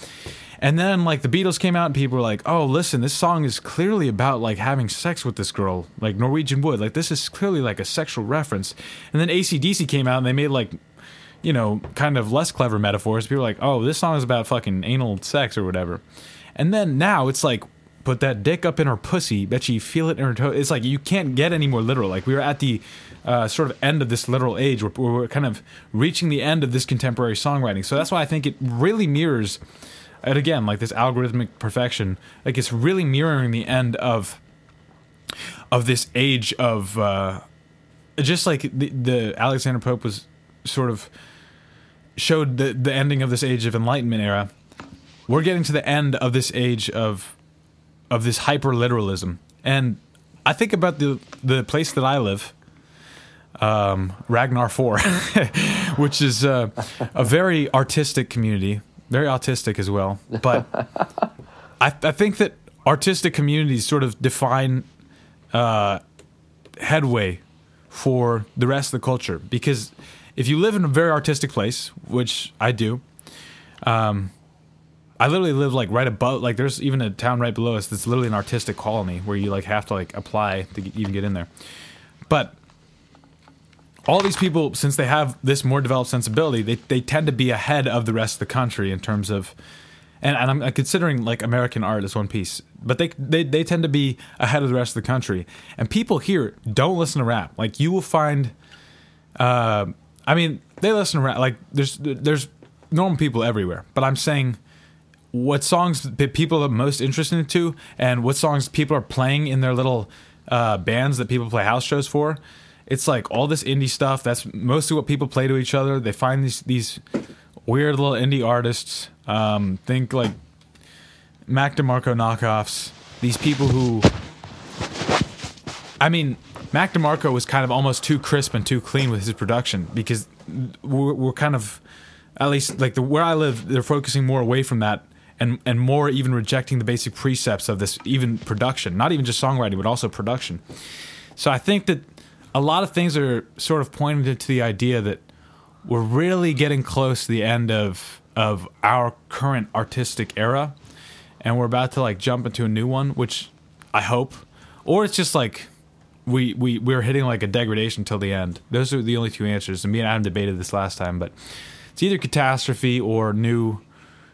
And then like the Beatles came out and people were like, "Oh, listen, this song is clearly about like having sex with this girl, like Norwegian Wood. Like this is clearly like a sexual reference." And then ACDC came out and they made like you know, kind of less clever metaphors. People are like, oh, this song is about fucking anal sex or whatever. And then now it's like, put that dick up in her pussy, bet you feel it in her toe. It's like you can't get any more literal. Like we were at the uh, sort of end of this literal age where we're kind of reaching the end of this contemporary songwriting. So that's why I think it really mirrors, and again, like this algorithmic perfection, like it's really mirroring the end of of this age of uh, just like the, the Alexander Pope was sort of showed the the ending of this age of enlightenment era we're getting to the end of this age of of this hyper literalism and i think about the the place that i live um, Ragnar 4 which is uh, a very artistic community very autistic as well but I, I think that artistic communities sort of define uh, headway for the rest of the culture because if you live in a very artistic place, which I do, um, I literally live like right above. Like there's even a town right below us that's literally an artistic colony where you like have to like apply to get, even get in there. But all these people, since they have this more developed sensibility, they they tend to be ahead of the rest of the country in terms of and, and I'm considering like American art as one piece, but they, they they tend to be ahead of the rest of the country. And people here don't listen to rap. Like you will find, uh, I mean, they listen to rap. Like there's there's normal people everywhere, but I'm saying what songs that people are most interested into, and what songs people are playing in their little uh, bands that people play house shows for. It's like all this indie stuff. That's mostly what people play to each other. They find these these weird little indie artists. Um, think like Mac DeMarco knockoffs. These people who, I mean, Mac DeMarco was kind of almost too crisp and too clean with his production because we're, we're kind of, at least like the where I live, they're focusing more away from that and and more even rejecting the basic precepts of this even production, not even just songwriting, but also production. So I think that a lot of things are sort of pointing to the idea that we're really getting close to the end of of our current artistic era and we're about to like jump into a new one which i hope or it's just like we we we're hitting like a degradation till the end. Those are the only two answers and me and adam debated this last time but it's either catastrophe or new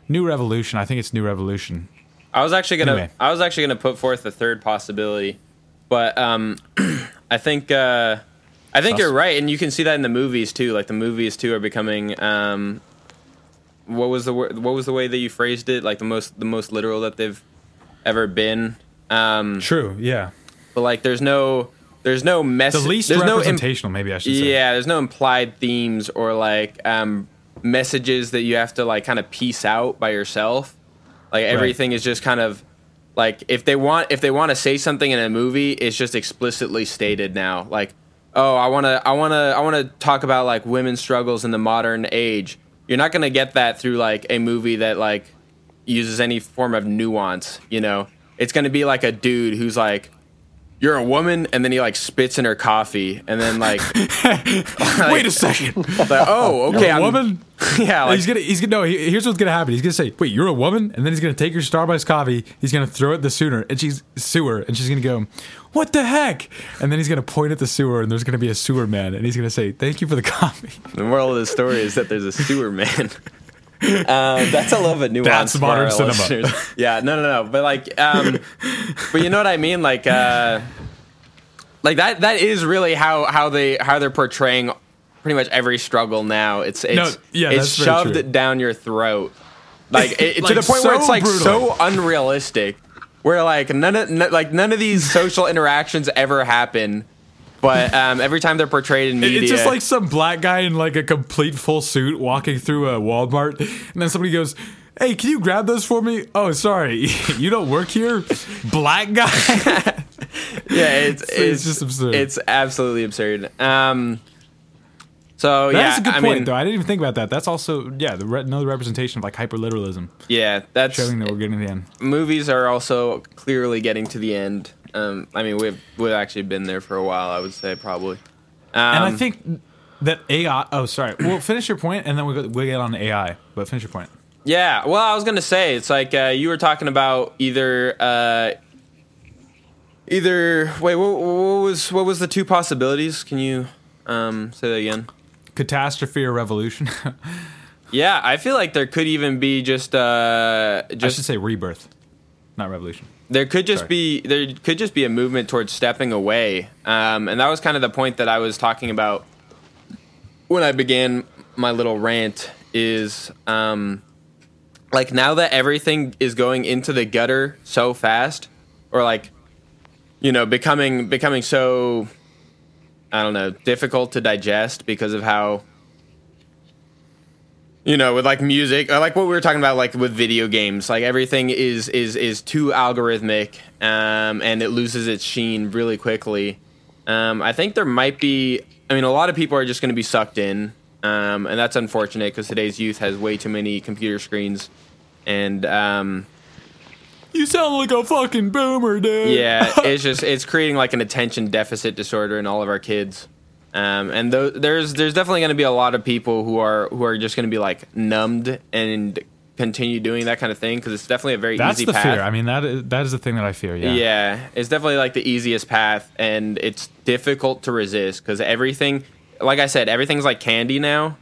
new revolution. I think it's new revolution. I was actually gonna Anyway. I was actually gonna put forth a third possibility, but um, I think uh, I think you're right, and you can see that in the movies too. Like the movies too are becoming um, what was the what was the way that you phrased it? Like the most the most literal that they've ever been. Um, true yeah but like there's no there's no the message. least there's no im- representational maybe i should say yeah, there's no implied themes or like um, messages that you have to like kind of piece out by yourself. Like everything is just kind of like if they want if they want to say something in a movie, it's just explicitly stated now. Like, oh, I want to I want to I want to talk about like women's struggles in the modern age. You're not going to get that through like a movie that like uses any form of nuance, you know. It's going to be like a dude who's like you're a woman and then he like spits in her coffee and then like, wait a second. Like, oh okay You're a woman? Yeah like, he's gonna he's gonna no he- here's what's gonna happen. He's gonna say wait you're a woman? And then he's gonna take your starbucks coffee he's gonna throw it the sewer and she's sewer and she's gonna go what the heck? And then he's gonna point at the sewer and there's gonna be a sewer man and he's gonna say thank you for the coffee. The moral of the story is that there's a sewer man. Um, that's a little bit nuanced. That's modern cinema. listeners. Yeah, no, no, no. But like, um, but you know what I mean? Like, uh, like that. That is really how how they how they're portraying pretty much every struggle now. It's it's No, yeah, it's shoved down your throat, like, it, to the point where it's like brutal. so unrealistic. Where like none of n- like none of these social interactions ever happen. But um, every time they're portrayed in media, it's just like some black guy in like a complete full suit walking through a walmart and then somebody goes hey can you grab those for me oh sorry you don't work here black guy yeah, it's, it's it's just absurd. It's absolutely absurd. Um, so That's yeah, a good I point, mean, though. I didn't even think about that. That's also yeah, the re- another representation of like hyperliteralism, yeah, that's showing that we're getting to the end. movies are also clearly getting to the end. Um, I mean, we've we've actually been there for a while. I would say probably. Um, And I think that AI. Oh, sorry. Well, finish your point, and then we'll, go, we'll get on to AI. But finish your point. Yeah, well, I was gonna say it's like uh, you were talking about either uh, either wait, what, what was what was the two possibilities? Can you um, say that again? Catastrophe or revolution? Yeah, I feel like there could even be just uh, I just should say rebirth, not revolution. There could just Sorry. be there could just be a movement towards stepping away um, and that was kind of the point that i was talking about when i began my little rant is um, like now that everything is going into the gutter so fast or like you know becoming becoming so i don't know difficult to digest because of how you know with like music like what we were talking about like with video games like everything is is is too algorithmic um, and it loses its sheen really quickly um, i think there might be i mean a lot of people are just going to be sucked in um, and that's unfortunate because today's youth has way too many computer screens and um, You sound like a fucking boomer, dude. yeah, it's just it's creating like an attention deficit disorder in all of our kids. Um, and th- there's there's definitely going to be a lot of people who are who are just going to be like numbed and continue doing that kind of thing because it's definitely a very That's easy the path. fear. I mean, that is, that is the thing that I fear. Yeah. Yeah, it's definitely like the easiest path, and it's difficult to resist because everything, like I said, everything's like candy now.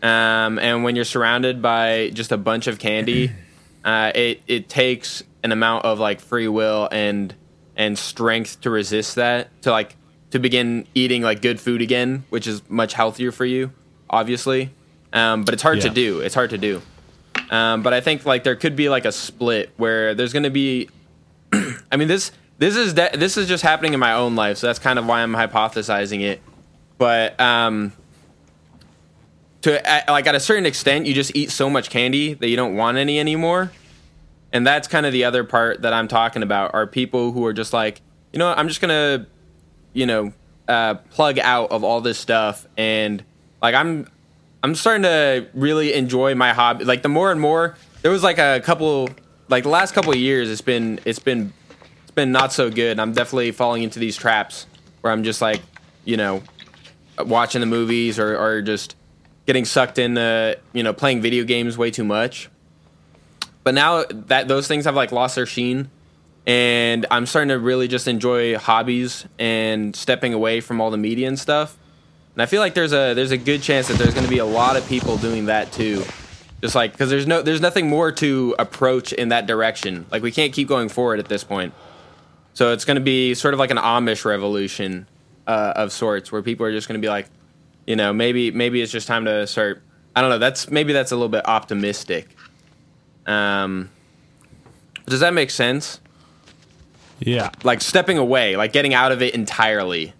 Um, and when you're surrounded by just a bunch of candy, uh, it it takes an amount of like free will and and strength to resist that to like to begin eating like good food again, which is much healthier for you, obviously. Um, but it's hard to do. It's hard to do. Um, but I think like there could be like a split where there's going to be. I mean this this is de- this is just happening in my own life, so that's kind of why I'm hypothesizing it. But um, to at, like at a certain extent, you just eat so much candy that you don't want any anymore. And that's kind of the other part that I'm talking about are people who are just like, you know, I'm just gonna, you know, uh, plug out of all this stuff, and like I'm, I'm starting to really enjoy my hobby. Like the more and more, there was like a couple, like the last couple of years, it's been, it's been, it's been not so good. I'm definitely falling into these traps where I'm just like, you know, watching the movies or, or just getting sucked into you know playing video games way too much but now that those things have like lost their sheen and i'm starting to really just enjoy hobbies and stepping away from all the media and stuff. And i feel like there's a there's a good chance that there's going to be a lot of people doing that too. Just like because there's no there's nothing more to approach in that direction. Like we can't keep going forward at this point. So it's going to be sort of like an amish revolution uh, of sorts where people are just going to be like you know maybe maybe it's just time to start i don't know that's maybe that's a little bit optimistic. Um does that make sense Yeah. like stepping away like getting out of it entirely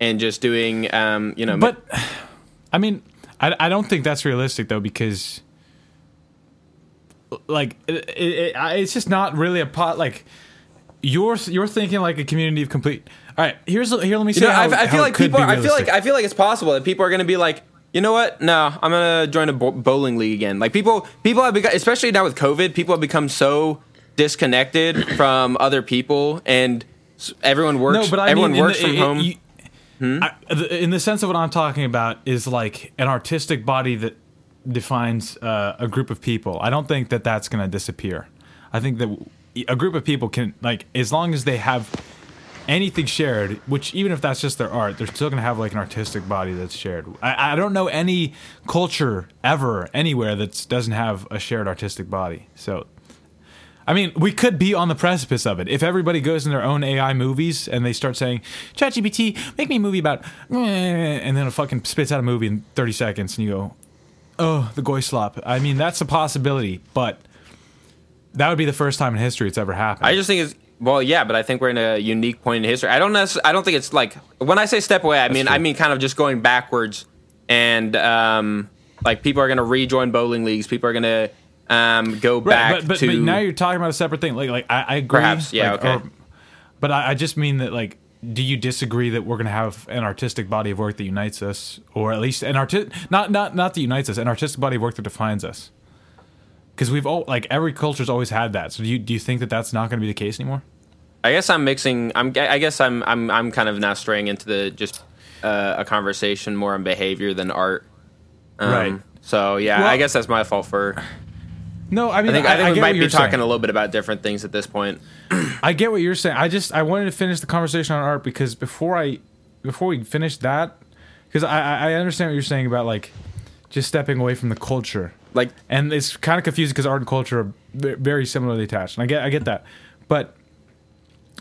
and just doing um you know But I mean, I, I don't think that's realistic though because like it, it, it, it's just not really a pot like you're you're thinking like a community of complete. All right, here's here. Let me you know, how, I, feel like people are, i feel like i feel like it's possible that people are going to be like you know what no i'm going to join a bowling league again like people people have become especially now with covid people have become so disconnected from other people and everyone works no, but I everyone mean, in works the- from it- home you- I, in the sense of what I'm talking about is like an artistic body that defines uh, a group of people. I don't think that that's going to disappear. I think that a group of people can like as long as they have anything shared, which even if that's just their art, they're still going to have like an artistic body that's shared. I, I don't know any culture ever anywhere that doesn't have a shared artistic body. So I mean, we could be on the precipice of it. If everybody goes in their own AI movies and they start saying, ChatGPT, make me a movie about, eh," and then it fucking spits out a movie in 30 seconds and you go, oh, the goy slop. I mean, that's a possibility, but that would be the first time in history it's ever happened. I just think it's well, yeah, but I think we're in a unique point in history. I don't necess- I don't think it's like when I say step away, I mean I mean kind of just going backwards, and um, like people are going to rejoin bowling leagues. People are going to um, go back Right, but, but, to but now you're talking about a separate thing. Like, like I, I agree. Perhaps, yeah, like, okay. but I, I just mean that, like, do you disagree that we're going to have an artistic body of work that unites us, or at least an arti- not not not that unites us, an artistic body of work that defines us? Because we've all like every culture's always had that. So do you do you think that that's not going to be the case anymore? I guess I'm mixing. I'm. I guess I'm. I'm. I'm kind of now straying into the just uh, a conversation more on behavior than art. Um, Right. So yeah, Well- I guess that's my fault for. No, I mean I think. I, think we might be talking saying. a little bit about different things at this point. I get what you're saying. I just I wanted to finish the conversation on art because before I before we finish that, because I I I understand what you're saying about like just stepping away from the culture. Like and it's kind of confusing because art and culture are very similarly attached. And I get, I get that, but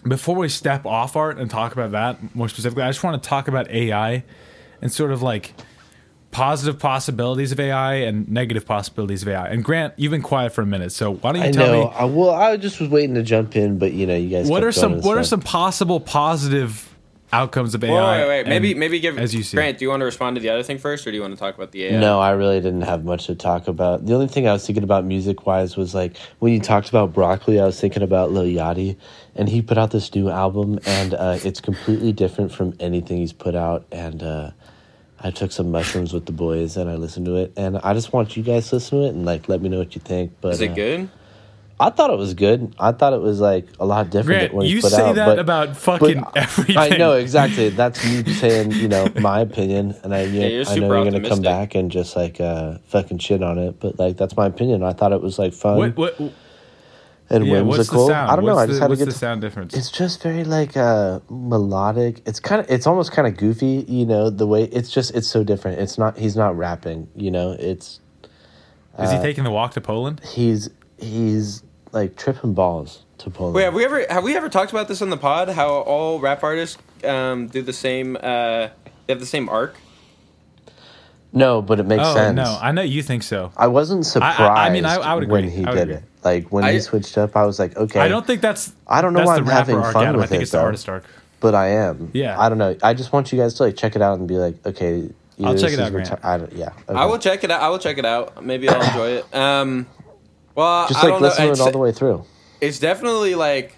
before we step off art and talk about that more specifically, I just want to talk about AI and sort of like positive possibilities of AI and negative possibilities of AI. And Grant, you've been quiet for a minute, so why don't you I tell know. me I, well, I just was waiting to jump in, but you know, you guys. what kept are some going and what are some possible positive outcomes of AI? Wait, wait, wait. Maybe, maybe give as you see. Grant. Do you want to respond to the other thing first, or do you want to talk about the AI? No, I really didn't have much to talk about. The only thing I was thinking about music wise was like when you talked about broccoli, I was thinking about Lil Yachty, and he put out this new album, and uh, it's completely different from anything he's put out. And uh, I took some mushrooms with the boys, and I listened to it, and I just want you guys to listen to it and like let me know what you think. But Is it uh, good? I thought it was good. I thought it was like a lot different. Grant, than what you put say out, that but- about fucking but everything. I know exactly. That's me saying, you know, my opinion, and I, Yeah, you're I know you're gonna come back and just like uh, fucking shit on it, but like that's my opinion. I thought it was like fun What, what, and yeah, what's the whimsical. sound? I don't know. What's I just the, had to what's get. the sound difference? it's just very like uh, melodic. It's kind of. It's almost kind of goofy. You know, the way it's just. It's so different. It's not. He's not rapping. You know, it's Is he taking the wock to Poland? he's he's like tripping balls to Poland. Wait, have we ever have we ever talked about this on the pod? How all rap artists um, do the same? Uh, they have the same arc. No, but it makes Oh sense. no, I know you think so. I wasn't surprised I mean, I- I would when he I would did agree. it. Like when I- he switched up, I was like, okay. I don't think that's. I don't know that's why I'm having arc, fun Adam. with I think it, it's the artist arc. but I am. Yeah. I don't know. I just want you guys to like check it out and be like, okay. I'll check this it is out, Grant. reti- I don't, yeah. I will check it out. I will check it out. Maybe I'll enjoy it. Um, well, just I like don't listen know. to It's, it all the way through. it's definitely like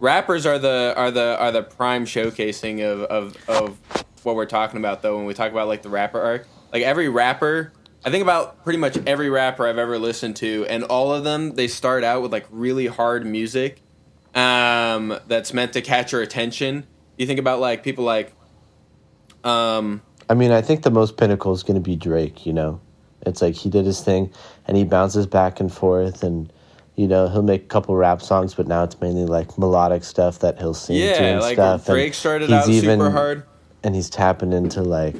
rappers are the are the are the prime showcasing of of of what we're talking about though when we talk about like the rapper arc. Like every rapper, I think about pretty much every rapper I've ever listened to, and all of them they start out with like really hard music um, that's meant to catch your attention. You think about like people like um, I mean, I think the most pinnacle is going to be Drake. You know, it's like he did his thing, and he bounces back and forth, and you know he'll make a couple rap songs, but now it's mainly like melodic stuff that he'll sing to yeah, and like stuff. and Drake started he's out super hard. and he's tapping into like,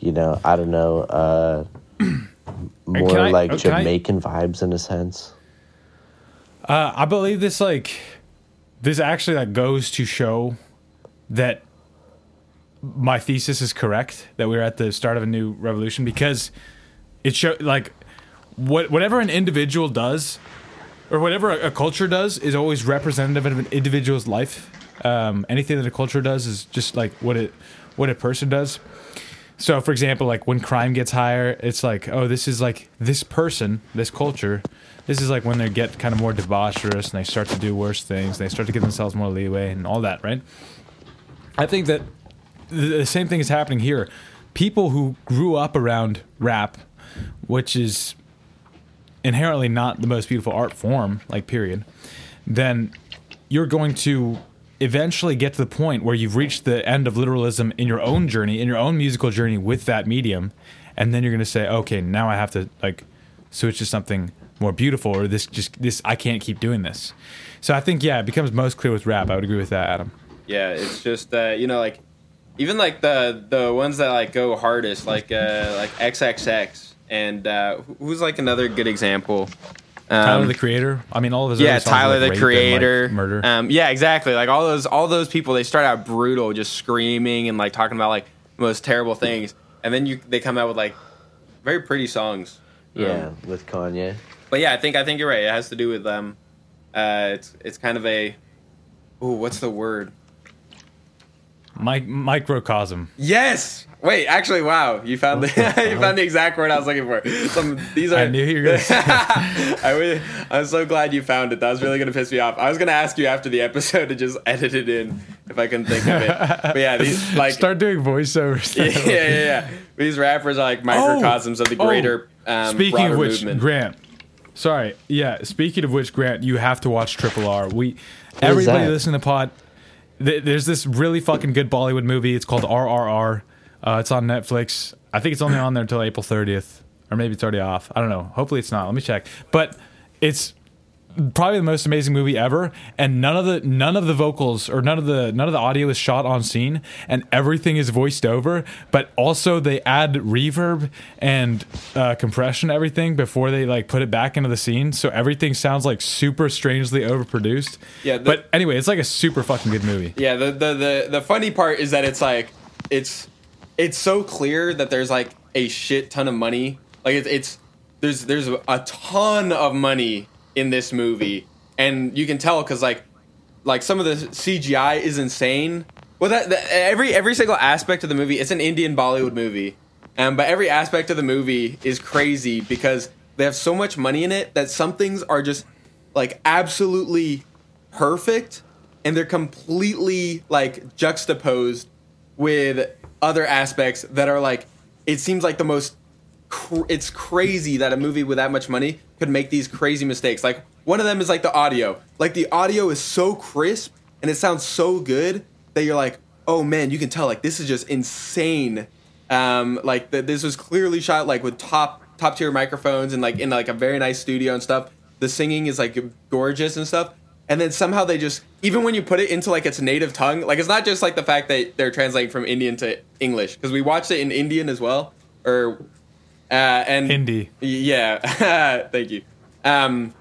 you know, I don't know, uh, more I- like oh, I- Jamaican vibes in a sense. Uh, I believe this like this actually like goes to show that my thesis is correct that we're at the start of a new revolution because it show like what whatever an individual does or whatever a, a culture does is always representative of an individual's life. Um, anything that a culture does is just like what it what a person does. So, for example, like when crime gets higher, it's like, oh, this is like this person, this culture. This is like when they get kind of more debaucherous and they start to do worse things. They start to give themselves more leeway and all that, right? I think that the, same thing is happening here. People who grew up around rap, which is inherently not the most beautiful art form, like period, then you're going to eventually get to the point where you've reached the end of literalism in your own journey, in your own musical journey with that medium, and then you're going to say, okay, now I have to like switch to something more beautiful, or this just this I can't keep doing this. So I think yeah, it becomes most clear with rap. I would agree with that, Adam. Yeah, it's just uh, you know like even like the the ones that like go hardest like uh, like XXX and uh, who's like another good example. Um, Tyler the Creator. I mean, all of his yeah, songs Tyler like, the rape and, like, Creator, murder. Um, yeah, exactly. Like all those all those people, they start out brutal, just screaming and like talking about like most terrible things, and then you they come out with like very pretty songs. Yeah, Um, with Kanye. but yeah, I think I think you're right. It has to do with um, uh, it's it's kind of a, ooh, what's the word? Mi- microcosm. Yes. Wait, actually, wow! You found the you found the exact word I was looking for. Some these are. I knew you were gonna I was, I'm so glad you found it. That was really gonna piss me off. I was gonna ask you after the episode to just edit it in if I couldn't think of it. But yeah, these like Start doing voiceovers. yeah, yeah, yeah, yeah. These rappers are like microcosms of the Oh, greater. Um, Speaking of which, movement. Grant. Sorry, yeah. Speaking of which, Grant, you have to watch Triple R. We everybody that? listening to pod. Th- there's this really fucking good Bollywood movie. It's called RRR. Uh, it's on Netflix. I think it's only on there until April 30th, or maybe it's already off. I don't know. Hopefully, it's not. Let me check. But it's probably the most amazing movie ever and none of the none of the vocals or none of the none of the audio is shot on scene and everything is voiced over but also they add reverb and uh, compression to everything before they like put it back into the scene so everything sounds like super strangely overproduced Yeah, the- but anyway it's like a super fucking good movie Yeah, the, the the the funny part is that it's like it's it's so clear that there's like a shit ton of money. Like it's it's there's there's a ton of money in this movie, and you can tell because like like some of the CGI is insane. Well, that, that every every single aspect of the movie, it's an Indian Bollywood movie, um, but every aspect of the movie is crazy because they have so much money in it that some things are just like absolutely perfect and they're completely like juxtaposed with other aspects that are like it seems like the most cr- it's crazy that a movie with that much money could make these crazy mistakes. Like one of them is like the audio. Like the audio is so crisp and it sounds so good that you're like oh man you can tell like this is just insane. Um like th- this was clearly shot like with top top tier microphones and like in like a very nice studio and stuff. The singing is like gorgeous and stuff. And then somehow they just even when you put it into like its native tongue like it's not just like the fact that they're translating from indian to english because we watched it in indian as well or uh and Hindi. yeah thank you um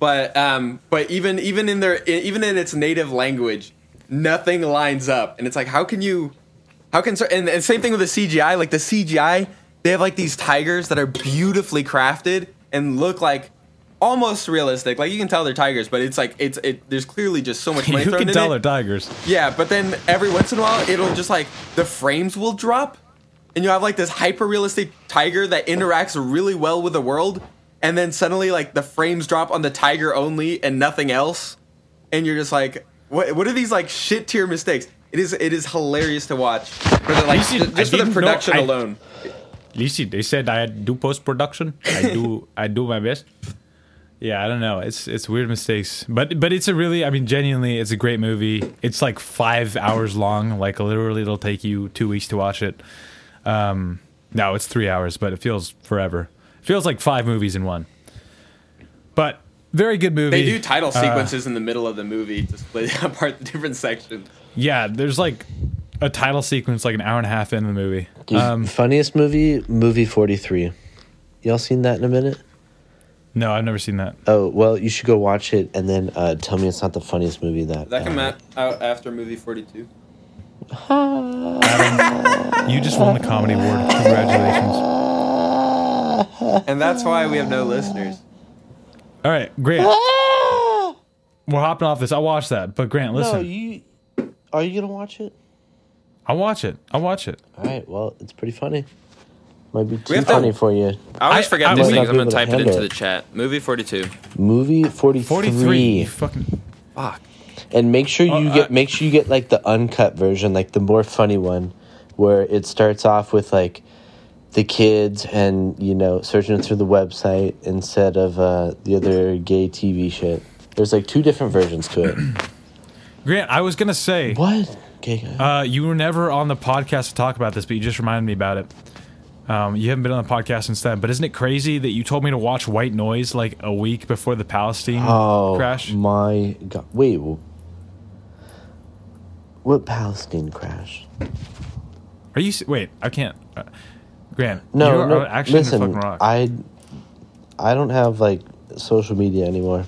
but um, but even even in their even in its native language, nothing lines up, and it's like how can you, how can and, and same thing with the CGI. Like the CGI, they have like these tigers that are beautifully crafted and look like almost realistic. Like you can tell they're tigers, but it's like it's it. There's clearly just so much money thrown can in tell it. they're tigers? Yeah, but then every once in a while, it'll just like the frames will drop, and you have like this hyper realistic tiger that interacts really well with the world, and then suddenly like the frames drop on the tiger only and nothing else, and you're just like, what? What are these like shit tier mistakes? It is it is hilarious to watch for the like You see, ju- I just for the didn't know- production I- alone. Lisi, they said I do post production. I do I do my best. Yeah, I don't know. It's it's weird mistakes, but but it's a really I mean genuinely it's a great movie. It's like five hours long. Like literally, it'll take you two weeks to watch it. Um, no, it's three hours, but it feels forever. It feels like five movies in one. But very good movie. They do title Uh, sequences in the middle of the movie to split apart the different sections. yeah, there's like a title sequence like an hour and a half in the movie. Um, funniest movie, movie forty three. Y'all seen that in a minute? no, I've never seen that. Oh well, you should go watch it and then uh, tell me it's not the funniest movie that. That come uh, out, out after movie forty two. You just won the comedy award. Congratulations. And that's why we have no listeners. All right, Grant. We're hopping off this. I'll watch that. But Grant, listen. No, you. Are you gonna watch it? I'll watch it. I'll watch it. All right. Well, it's pretty funny. Might be too have to- funny for you. I always I- forget I these might things. I'm gonna type it into it. the chat. Movie 42. Movie forty three. 43. Fucking. Fuck. And make sure you Oh, get I- make sure you get like the uncut version, like the more funny one, where it starts off with like the kids and you know searching through the website instead of uh, the other gay TV shit. There's like two different versions to it. Grant, I was going to say, what? Gay uh, you were never on the podcast to talk about this, but you just reminded me about it. Um, you haven't been on the podcast since then, but isn't it crazy that you told me to watch White Noise like a week before the Palestine oh crash? my god! Wait, what Palestine crash? Are you. Wait, I can't. Uh, Grant, No, you're no. actually listen, fucking rock. I I don't have like social media anymore.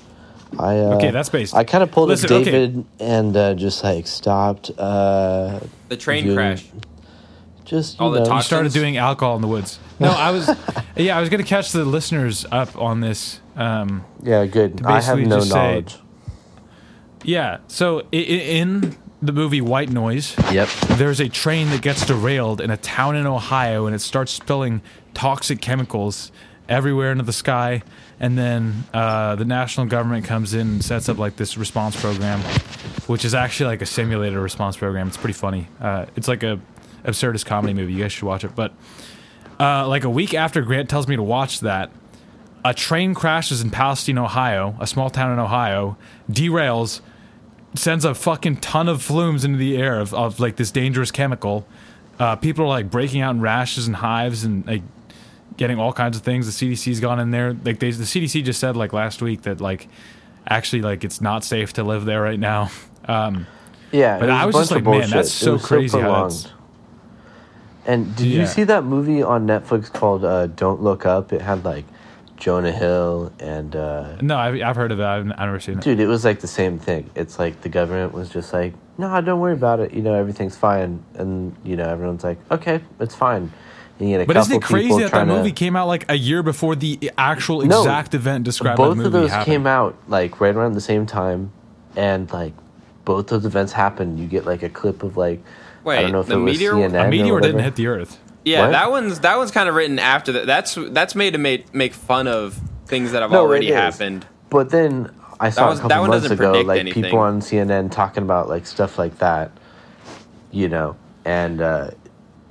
I uh, Okay, that's based- I kind of pulled Listen, up okay. David and uh, just like stopped. Uh, The train viewing- crash. Just you All the know, talk- you started doing alcohol in the woods. No, I was. yeah, I was going to catch the listeners up on this. Um, Yeah, good. I have no just say- knowledge. Yeah. So i- i- in the movie White Noise, Yep. there's a train that gets derailed in a town in Ohio, and it starts spilling toxic chemicals everywhere into the sky. And then uh, the national government comes in and sets up like this response program, which is actually like a simulated response program. It's pretty funny. Uh, it's like a absurdist comedy movie. You guys should watch it. But uh, like a week after Grant tells me to watch that, a train crashes in Palestine, Ohio, a small town in Ohio, derails, sends a fucking ton of flumes into the air of, of like this dangerous chemical. Uh, people are like breaking out in rashes and hives and like getting all kinds of things. The CDC's gone in there. Like they, the CDC just said like last week that like actually like it's not safe to live there right now. Um, Yeah, But it I was just like, man, that's so was crazy how And did Yeah. you see that movie on Netflix called uh, "Don't Look Up"? It had like Jonah Hill and uh, no, I've, I've heard of that. I've, I've never seen it. dude, it was like the same thing. It's like the government was just like, "No, don't worry about it. You know, everything's fine." And you know, everyone's like, "Okay, it's fine." And you get a But isn't it crazy that that trying to- movie came out like a year before the actual No, exact event described both the of those happened? came out like right around the same time, and like both those events happened. You get like a clip of like I don't know if the it was meteor- CNN A or meteor didn't hit the Earth. Yeah, What? that one's that one's kind of written after that. That's that's made to make make fun of things that have No, already happened. But then I saw was- a that couple one months doesn't ago, predict like anything. people on CNN talking about like stuff like that, you know, and uh,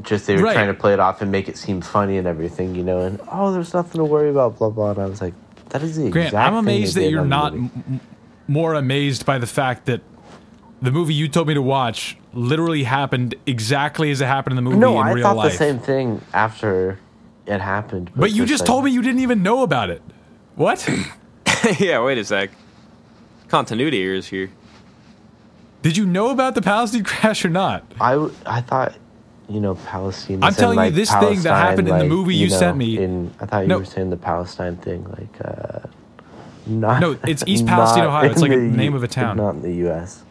just they were Right. trying to play it off and make it seem funny and everything, you know, and oh, there's nothing to worry about, blah blah. And I was like, that is the Grant, exact. I'm thing amazed that you're not m- m- more amazed by the fact that the movie you told me to watch literally happened exactly as it happened in the movie No, in I real thought life. the same thing after it happened. but you just like- told me you didn't even know about it. What? yeah, wait a sec. Continuity errors here. Did you know about the Palestine crash or not? I, I thought, you know, Palestine. I'm was in, telling you like, this thing that Palestine, happened in the movie you know, sent me- In, I thought you No. were saying the Palestine thing, like. Uh, Not, No, it's East Palestine, Ohio. It's in like a the name of a town. Not in the U.S.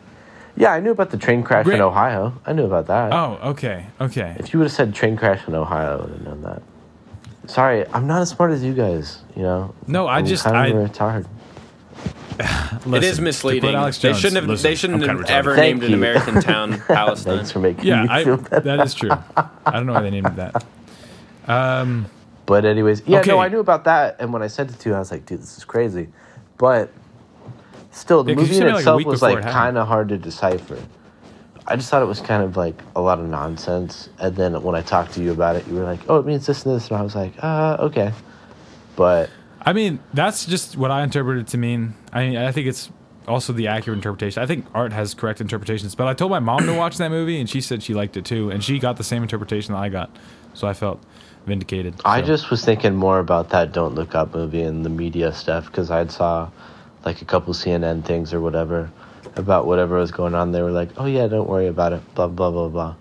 Yeah, I knew about the train crash Great. in Ohio. I knew about that. Oh, okay, okay. If you would have said train crash in Ohio, I would have known that. Sorry, I'm not as smart as you guys. You know. No, I I'm just- kind I- of a retard. it Listen, is to misleading. quote Alex they shouldn't have. listen, they shouldn't have ever Thank named an. American town Palestine. Thanks for making Yeah, me I, feel better. that is true. I don't know why they named it that. Um, But anyways, yeah, Okay. no, I knew about that, and when I sent it to you, I was like, dude, this is crazy. But still, the Yeah, movie in like, itself week was like it kind of hard to decipher. I just thought it was kind of like a lot of nonsense, and then when I talked to you about it, you were like, "Oh, it means this and this," and I was like, "Uh, okay." But I mean, that's just what I interpreted to mean. I mean, I think it's also the accurate interpretation. I think art has correct interpretations, but I told my mom to watch that movie, and she said she liked it too, and she got the same interpretation that I got, so I felt vindicated. I just was thinking more about that "Don't Look Up" movie and the media stuff because I'd saw like a couple CNN things or whatever about whatever was going on. They were like, "Oh yeah, don't worry about it," blah blah blah blah.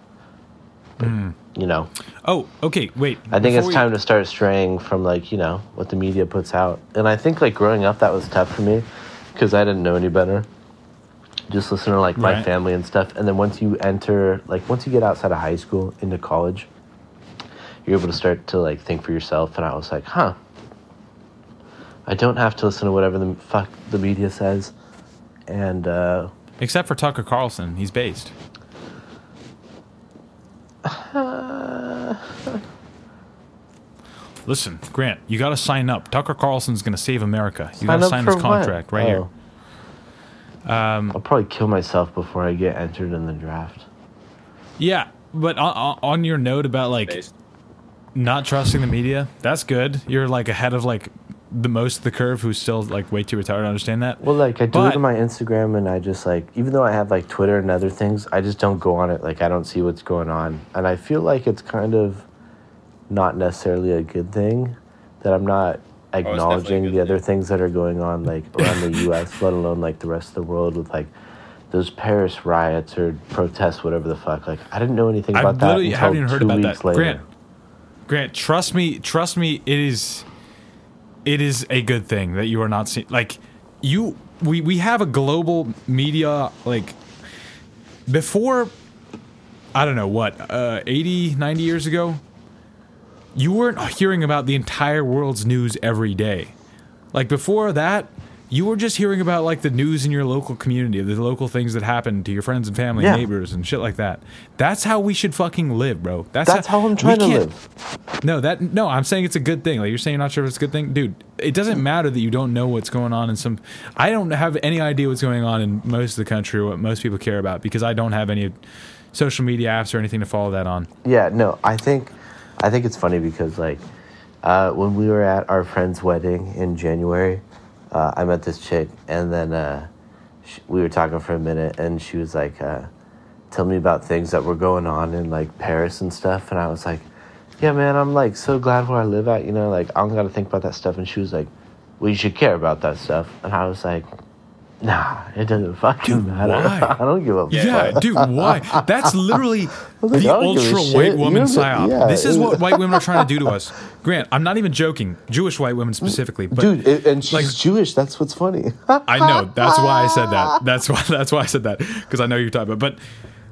But, hmm. You know, Oh, okay. Wait. I think it's we- time to start straying from like you know what the media puts out, and I think like growing up that was tough for me because I didn't know any better. Just listen to like my Right. family and stuff, and then once you enter like once you get outside of high school into college, you're able to start to like think for yourself. And I was like, huh, I don't have to listen to whatever the fuck the media says, and uh, Except for Tucker Carlson, he's based. Listen, Grant, you got to sign up. Tucker Carlson's going to save America. You got to up sign for this contract what? right here. Oh. Um, I'll probably kill myself before I get entered in the draft. Yeah, but on, on your note about like Based. not trusting the media, that's good. You're like ahead of like the most of the curve who's still like way too retarded to understand that. Well, like I do But- it on my Instagram, and I just like, even though I have like Twitter and other things, I just don't go on it. Like I don't see what's going on, and I feel like it's kind of not necessarily a good thing that I'm not oh, acknowledging good the other thing. things that are going on like around the U.S., let alone like the rest of the world with like those Paris riots or protests, whatever the fuck. Like I didn't know anything I about that literally until haven't even heard two about weeks that. later. Grant, Grant, trust me, trust me. It is, it is a good thing that you are not seeing. Like, you, we we have a global media like before. I don't know what, uh, 80, 90 years ago. You weren't hearing about the entire world's news every day. Like before that, you were just hearing about like the news in your local community, the local things that happen to your friends and family, Yeah. neighbors, and shit like that. That's how we should fucking live, bro. That's That's how I'm trying to live. No, that no, I'm saying it's a good thing. Like you're saying, you're not sure if it's a good thing, dude. It doesn't matter that you don't know what's going on in some. I don't have any idea what's going on in most of the country or what most people care about because I don't have any social media apps or anything to follow that on. Yeah, no, I think I think it's funny because like uh, when we were at our friend's wedding in January, uh, I met this chick, and then uh, we were talking for a minute, and she was like, uh, "Tell me about things that were going on in like Paris and stuff," and I was like, "Yeah, man, I'm like so glad where I live at, you know, like I don't got to think about that stuff." And she was like, "Well, you should care about that stuff," and I was like. Nah, it doesn't fucking matter. why? I don't give a Yeah, fuck. dude, why? That's literally like, the I don't give a ultra white woman psyop. yeah. This is what white women are trying to do to us. Grant, I'm not even joking. Jewish white women specifically, but Dude, and she's like- Jewish. That's what's funny. I know. That's why I said that. That's why. That's why I said that because I know you're talking about. But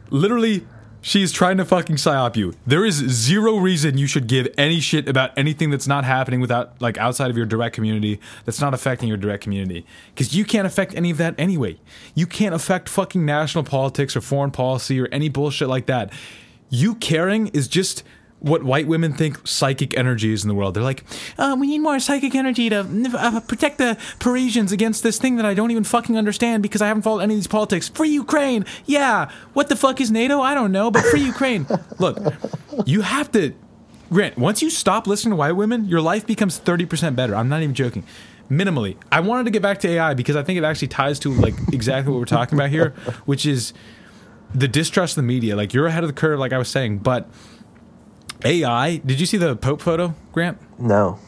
literally, she's trying to fucking psyop you. There is zero reason you should give any shit about anything that's not happening without like outside of your direct community. That's not affecting your direct community because you can't affect any of that anyway. You can't affect fucking national politics or foreign policy or any bullshit like that. You caring is just what white women think psychic energy is in the world. They're like, uh, we need more psychic energy to uh, protect the Parisians against this thing that I don't even fucking understand because I haven't followed any of these politics. Free Ukraine. Yeah. What the fuck is NATO? I don't know, but free Ukraine. Look, you have to. Grant, once you stop listening to white women, your life becomes 30% better. I'm not even joking. Minimally. I wanted to get back to AI because I think it actually ties to like exactly what we're talking about here, which is the distrust of the media. Like you're ahead of the curve, like I was saying, but AI. Did you see the Pope photo, Grant? no.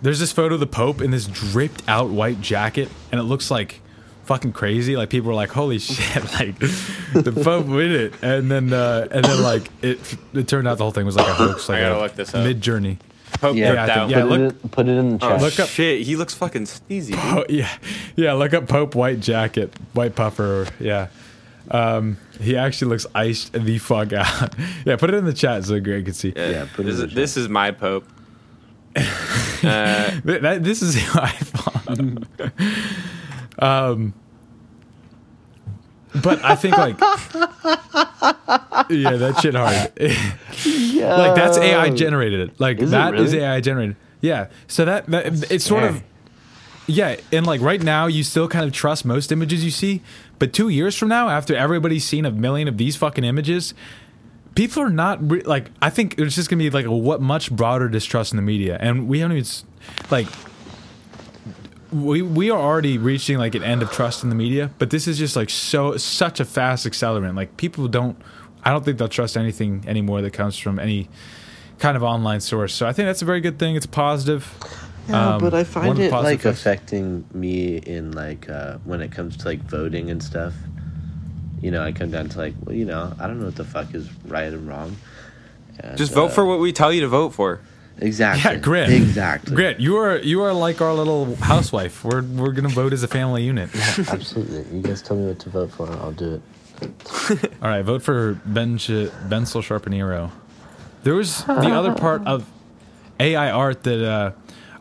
There's this photo of the Pope in this dripped out white jacket, and it looks like fucking crazy. Like people were like, "Holy shit!" Like the Pope with it, and then uh, and then like it it turned out the whole thing was like a hoax, like I gotta a look this up. Midjourney. Pope Yeah, ripped I out. think- yeah, put, look- it in, put it in the Oh, chat. Look up- shit, he looks fucking sneezy. Dude. Oh, yeah, yeah. Look up Pope white jacket, white puffer. Yeah, um, he actually looks iced the fuck out. yeah, put it in the chat so Greg can see. Yeah, Yeah, put it this, in is, the this is my Pope. uh, that- this is who I thought. um, but I think like, yeah, that shit hard. Like that's AI generated. Like Is it that is really? AI generated. Yeah. So that, that it's sort of yeah, and like right now you still kind of trust most images you see, but 2 years from now after everybody's seen a million of these fucking images, people are not re- like I think it's just to be like a what much broader distrust in the media and we haven't even like we we are already reaching like an end of trust in the media, but this is just like so such a fast accelerant. Like people don't I don't think they'll trust anything anymore that comes from any kind of online source. So I think that's a very good thing. It's positive. Yeah, Um, but I find it like effects- affecting me in like uh, when it comes to like voting and stuff. You know, I come down to like, well, you know, I don't know what the fuck is right and wrong. And, just vote uh, for what we tell you to vote for. exactly. Yeah, Grant. Exactly. Grant, you are you are like our little housewife. We're we're gonna vote as a family unit. Absolutely. You guys tell me what to vote for, I'll do it. All right, vote for Ben Sh- Bensel Sharpanero. There was the other part of AI art that. Uh,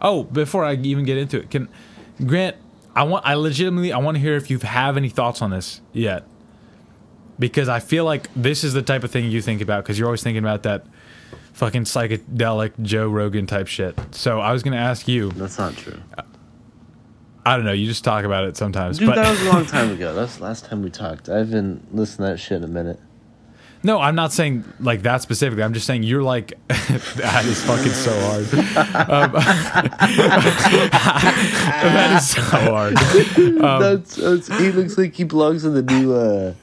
oh, before I even get into it, can Grant? I want. I legitimately. I want to hear if you have any thoughts on this yet, because I feel like this is the type of thing you think about because you're always thinking about that fucking psychedelic Joe Rogan type shit. So I was gonna ask you. That's not true. I don't know. You just talk about it sometimes, Dude, but that was a long time ago. That's the last time we talked. I haven't listened to that shit in a minute. No, I'm not saying like that specifically. I'm just saying you're like that is fucking so hard. Um, that is so hard. Um, that's, that's he looks like he belongs in the new uh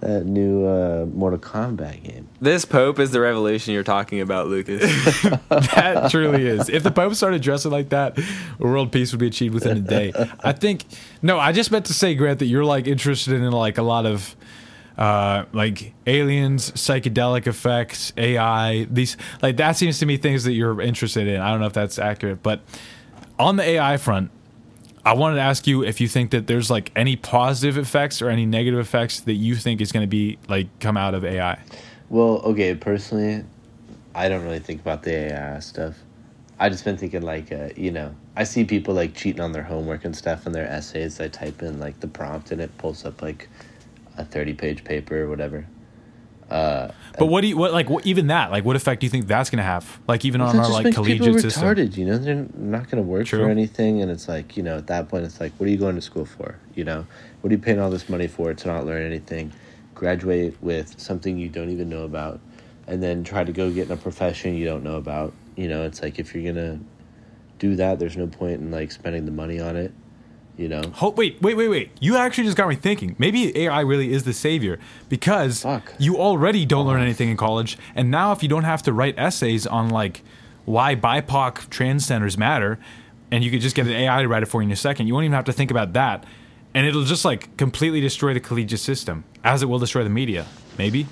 that new uh Mortal Kombat game. This Pope is the revolution you're talking about, Lucas. That truly is. If the Pope started dressing like that, world peace would be achieved within a day. I think. No, I just meant to say, Grant, that you're like interested in like a lot of. Uh, like aliens, psychedelic effects, AI, these like that seems to me things that you're interested in. I don't know if that's accurate, but on the AI front, I wanted to ask you if you think that there's like any positive effects or any negative effects that you think is going to be like come out of AI. Well, okay, personally, I don't really think about the AI stuff. I just been thinking like, uh, you know, I see people like cheating on their homework and stuff in their essays. I type in like the prompt and it pulls up like a thirty-page paper or whatever. Uh, But what do you what like what, even that like what effect do you think that's going to have? Like even on our like collegiate system. retarded. You know, they're not going to work True. for anything, and it's like, you know, at that point, it's like, what are you going to school for? You know, what are you paying all this money for to not learn anything? Graduate with something you don't even know about, and then try to go get in a profession you don't know about. You know, it's like if you're gonna do that, there's no point in like spending the money on it. You know, Ho- wait, wait, wait, wait. You actually just got me thinking. Maybe AI really is the savior because Fuck. you already don't learn anything in college. And now, if you don't have to write essays on like why BIPOC transgenders matter, and you could just get an AI to write it for you in a second, you won't even have to think about that. And it'll just like completely destroy the collegiate system, as it will destroy the media. Maybe.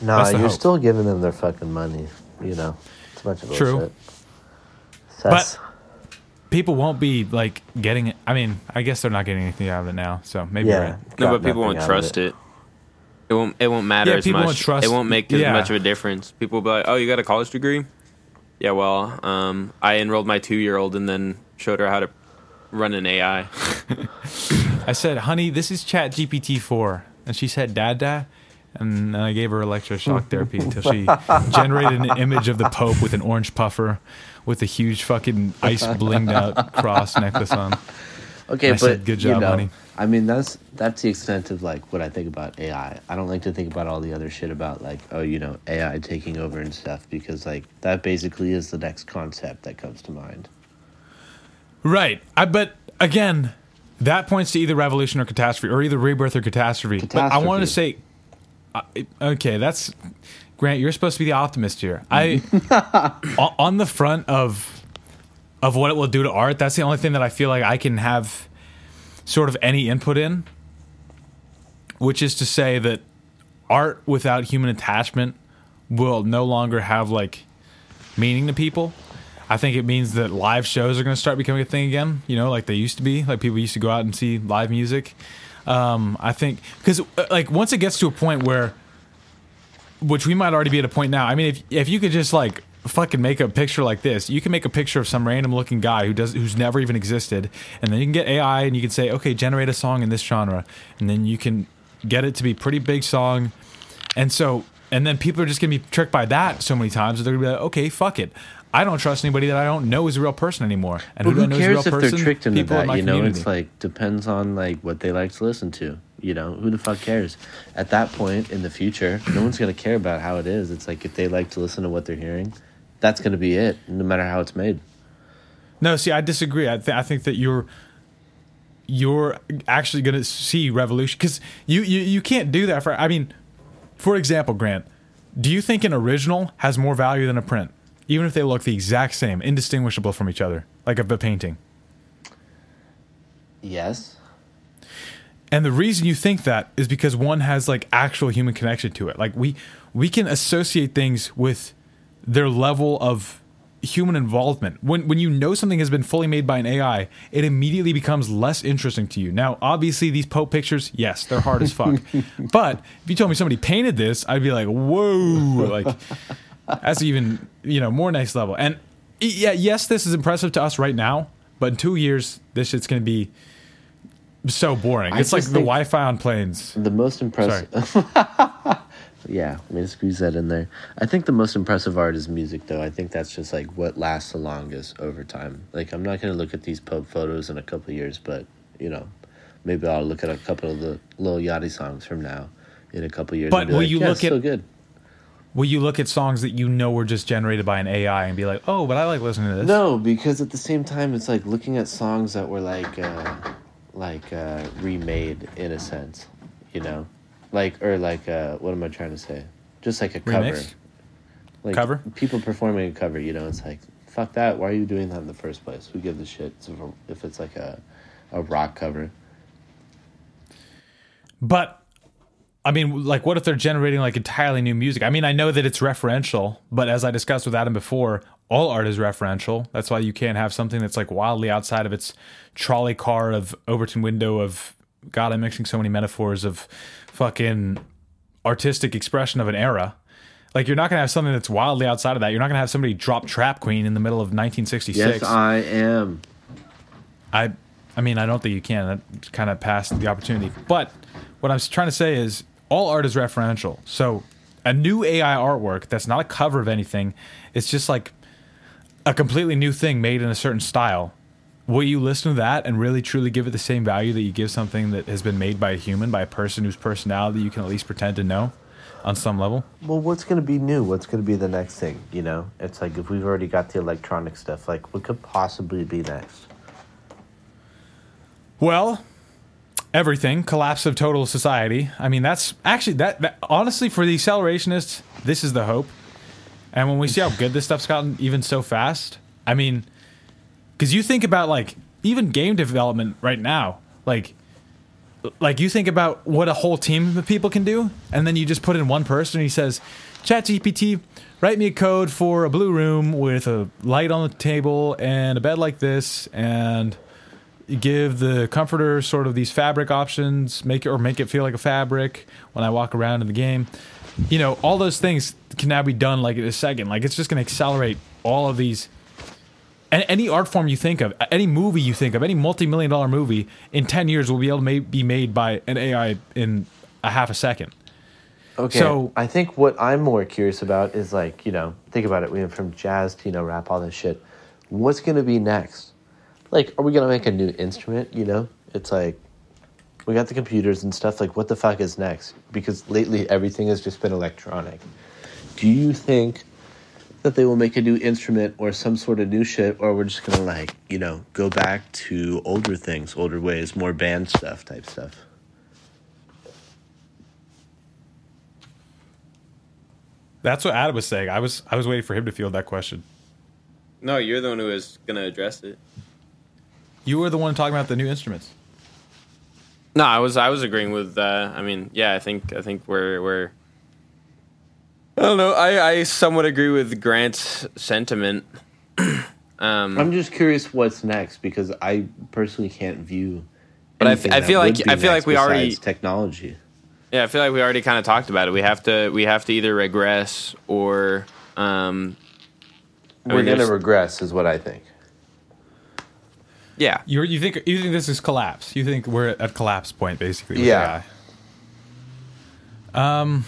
no, That's the you're hope. still giving them their fucking money. You know, it's a bunch of True. bullshit. That's- People won't be like getting it. I mean, I guess they're not getting anything out of it now. So maybe yeah, right. no, but people won't trust it. it. won't. It won't matter Yeah, as people much. won't trust- it won't make as yeah. much of a difference. People will be like, "Oh, you got a college degree? Yeah, well, um, I enrolled my two-year-old and then showed her how to run an AI. I said, "Honey, this is ChatGPT four," and she said, "Dad, dad." And I gave her electroshock therapy until she generated an image of the Pope with an orange puffer, with a huge fucking ice blinged out cross necklace on. Okay, but said, "Good you know, honey." I mean, that's that's the extent of like what I think about AI. I don't like to think about all the other shit about like, oh, you know, AI taking over and stuff because like that basically is the next concept that comes to mind. Right. I but again, that points to either revolution or catastrophe, or either rebirth or catastrophe. But I wanted to say, uh, okay, that's Grant. You're supposed to be the optimist here. I on- the front of of what it will do to art. That's the only thing that I feel like I can have sort of any input in, which is to say that art without human attachment will no longer have like meaning to people. I think it means that live shows are going to start becoming a thing again. You know, like they used to be. Like people used to go out and see live music. Um, I think because like once it gets to a point where, which we might already be at a point now. I mean, if if you could just like fucking make a picture like this, you can make a picture of some random looking guy who does who's never even existed, and then you can get AI and you can say, okay, generate a song in this genre, and then you can get it to be pretty big song, and so and then people are just gonna be tricked by that so many times that they're gonna be like, okay, fuck it. I don't trust anybody that I don't know is a real person anymore. And But who, who know is a cares real if person? they're tricked into People in that? my You know, community. it's like depends on like what they like to listen to. You know, who the fuck cares? At that point in the future, no one's gonna care about how it is. It's like if they like to listen to what they're hearing, that's gonna be it, no matter how it's made. No, see, I disagree. I, th- I think that you're you're actually going to see revolution because you, you you can't do that for. I mean, for example, Grant, do you think an original has more value than a print, even if they look the exact same, indistinguishable from each other, like a painting? Yes. And the reason you think that is because one has like actual human connection to it. Like we we can associate things with their level of human involvement. When when you know something has been fully made by an AI, it immediately becomes less interesting to you. Now, obviously these Pope pictures, yes, they're hard as fuck. but if you told me somebody painted this, I'd be like, "Whoa." Like that's even, you know, more next level. And yeah, yes, this is impressive to us right now, but in 2 years this shit's going to be so boring. I it's like the Wi-Fi on planes. The most impressive. yeah, let me squeeze that in there. I think the most impressive art is music, though. I think that's just like what lasts the longest over time. Like, I'm not gonna look at these Pope photos in a couple years, but you know, maybe I'll look at a couple of the Lil Yachty songs from now in a couple years. But will like, you yeah, look at- still good? Will you look at songs that you know were just generated by an AI and be like, "Oh, but I like listening to this." No, because at the same time, it's like looking at songs that were like, uh, like uh, remade in a sense, you know, like or like uh, what am I trying to say? Just like a cover, Remix? like Cover? People performing a cover, you know, it's like fuck that. Why are you doing that in the first place? Who gives a shit if, if it's like a a rock cover? But I mean, like, what if they're generating like entirely new music? I mean, I know that it's referential, but as I discussed with Adam before, all art is referential. That's why you can't have something that's like wildly outside of its trolley car of Overton window of God. I'm mixing so many metaphors of fucking artistic expression of an era. Like, you're not gonna have something that's wildly outside of that. You're not gonna have somebody drop Trap Queen in the middle of 1966. Yes, I am. I I mean, I don't think you can. That kind of passed the opportunity. But what I'm trying to say is all art is referential. So a new AI artwork that's not a cover of anything, it's just like a completely new thing made in a certain style. Will you listen to that and really truly give it the same value that you give something that has been made by a human, by a person whose personality you can at least pretend to know on some level? Well, what's going to be new? What's going to be the next thing? You know, it's like if we've already got the electronic stuff, like what could possibly be next? Well, everything collapse of total society. I mean, that's actually that, that honestly for the accelerationists, this is the hope. And when we see how good this stuff's gotten, even so fast, I mean, because you think about like even game development right now, like. Like you think about what a whole team of people can do, and then you just put in one person. and He says, "ChatGPT, write me a code for a blue room with a light on the table and a bed like this, and give the comforter sort of these fabric options, make it or make it feel like a fabric when I walk around in the game. You know, all those things can now be done like in a second. Like it's just going to accelerate all of these. And any art form you think of, any movie you think of, any multi-million dollar movie in ten years will be able to ma- be made by an AI in a half a second. Okay. So- I think what I'm more curious about is like, you know, think about it. We went from jazz to, you know, rap, all this shit. What's going to be next? Like, are we going to make a new instrument? You know, it's like, we got the computers and stuff. Like, what the fuck is next? Because lately everything has just been electronic. Do you think that they will make a new instrument or some sort of new shit, or we're just going to, like, you know, go back to older things, older ways, more band stuff type stuff? That's what Adam was saying. I was I was waiting for him to field that question. No, you're the one who was gonna address it. You were the one talking about the new instruments. No, I was I was agreeing with. Uh, I mean, yeah, I think I think we're we're. I don't know. I I somewhat agree with Grant's sentiment. Um, I'm just curious what's next because I personally can't view. But I anything f- I that feel like- I feel like we already- technology. yeah, I feel like we already kind of talked about it. We have to we have to either regress or um, We're mean, gonna regress, is what I think. Yeah. You you think you think this is collapse? You think we're at collapse point basically? Yeah. AI? Um,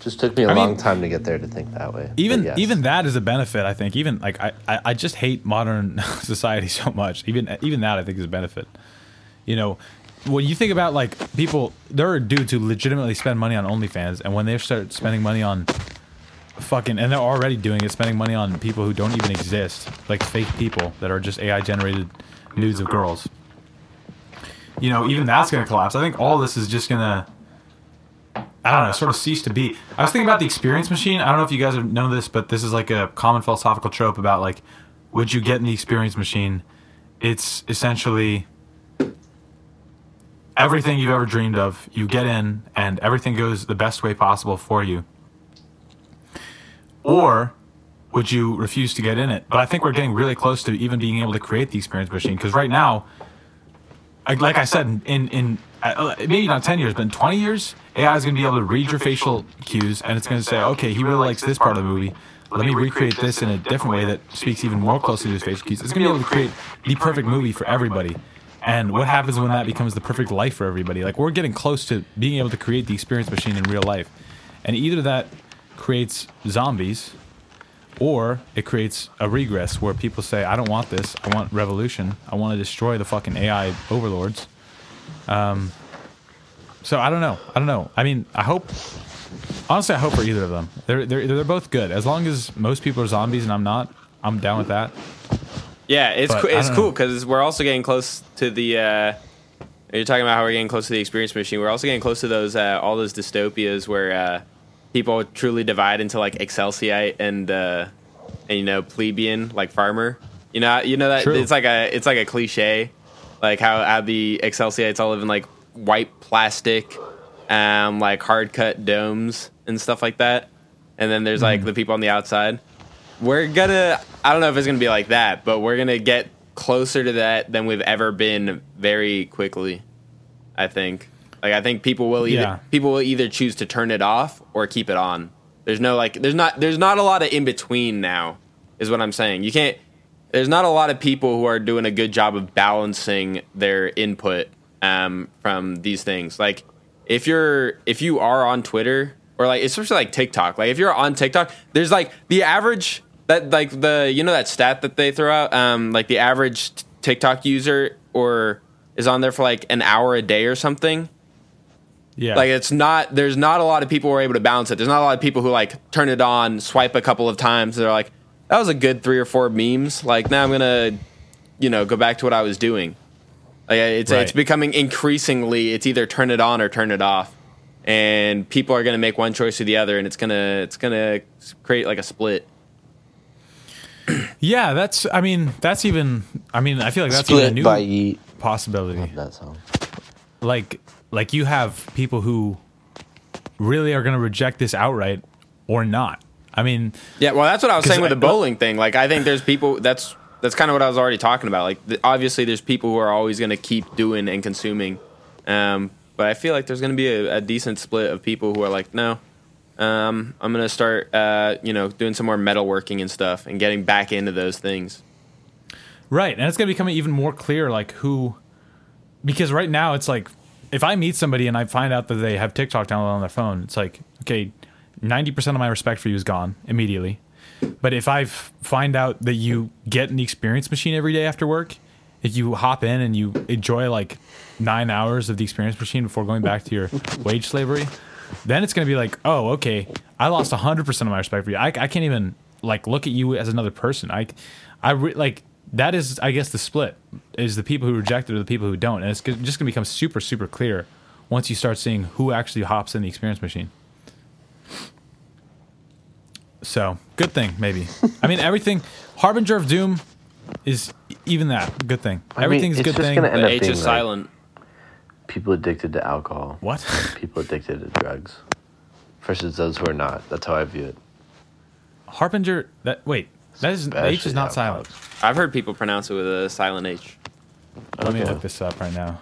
just took me a I long mean- time to get there to think that way. Even yes. even that is a benefit. I think even like I, I, I just hate modern society so much. Even even that I think is a benefit. You know, when you think about like people, there are dudes who legitimately spend money on OnlyFans, and when they start spending money on fucking, and they're already doing it, spending money on people who don't even exist, like fake people that are just AI generated nudes of girls. You know, even that's gonna collapse. I think all this is just gonna. I don't know, sort of cease to be. I was thinking about the experience machine. I don't know if you guys have known this, but this is like a common philosophical trope about like, would you get in the experience machine? It's essentially everything you've ever dreamed of. You get in, and everything goes the best way possible for you. Or would you refuse to get in it? But I think we're getting really close to even being able to create the experience machine because right now, like, I said, in in uh, maybe not ten years, but in twenty years, AI is going to be able to read your facial cues, and it's going to say, okay, he really likes this part of the movie. Let me recreate this in a different way that speaks even more closely to his facial cues. It's going to be able to create the perfect movie for everybody. And what happens when that becomes the perfect life for everybody? Like we're getting close to being able to create the experience machine in real life, and either that creates zombies or it creates a regress where people say, I don't want this. I want revolution. I want to destroy the fucking AI overlords. Um, so I don't know. I don't know. I mean, I hope. Honestly, I hope for either of them. They're they're they're both good. As long as most people are zombies and I'm not, I'm down with that. Yeah, it's But co- it's cool because we're also getting close to the. Uh, you're talking about how we're getting close to the experience machine. We're also getting close to those uh, all those dystopias where uh, people truly divide into like Excelsiite and uh, and you know plebeian like farmer. You know, you know that True. it's like a it's like a cliche, like how, how the Excelsiites all live in like white plastic, um, like hard cut domes and stuff like that. And then there's like the people on the outside we're gonna i don't know if it's gonna be like that but we're gonna get closer to that than we've ever been very quickly i think like i think people will either Yeah. people will either choose to turn it off or keep it on. There's no like there's not there's not a lot of in between now is what i'm saying. You can't there's not a lot of people who are doing a good job of balancing their input um, from these things. Like if you're if you are on twitter or like especially like tiktok like if you're on tiktok there's like the average that like the you know that stat that they throw out? Um like the average tiktok user or is on there for like an hour a day or something Yeah. like it's not there's not a lot of people who are able to balance it there's not a lot of people who like turn it on swipe a couple of times they're like that was a good three or four memes like now i'm gonna you know go back to what i was doing like it's Right. it's becoming increasingly it's either turn it on or turn it off and people are gonna make one choice or the other and it's gonna it's gonna create like a split yeah, that's. I mean, that's even. I mean, I feel like that's even a new by yeet. possibility. That song. like like you have people who really are going to reject this outright or not. I mean, Yeah, well, that's what I was saying with I- the bowling thing. Like, I think there's people. That's that's kind of what I was already talking about. Like, th- obviously, there's people who are always going to keep doing and consuming. Um, but I feel like there's going to be a, a decent split of people who are like, no, um, I'm going to start, uh, you know, doing some more metalworking and stuff and getting back into those things. right, and it's going to become even more clear like who because right now it's like if I meet somebody and I find out that they have TikTok downloaded on their phone, it's like okay, 90% of my respect for you is gone immediately. But if I find out that you get in the experience machine every day after work, if you hop in and you enjoy like nine hours of the experience machine before going back to your wage slavery, then it's going to be like, oh, okay, I lost 100% of my respect for you. I, I can't even like look at you as another person. I, I re- like that is, I guess, the split is the people who reject it or the people who don't. And it's just going to become super, super clear once you start seeing who actually hops in the experience machine. So good thing, maybe. I mean, everything. Harbinger of Doom is even that good thing. I mean, Everything's a it's good just thing. gonna end The up H being is like silent. people addicted to alcohol, What? people addicted to drugs, versus those who are not. That's how I view it. Harbinger. That wait. That is H is not silent. Dogs. I've heard people pronounce it with a silent H. Let me Okay. look this up right now.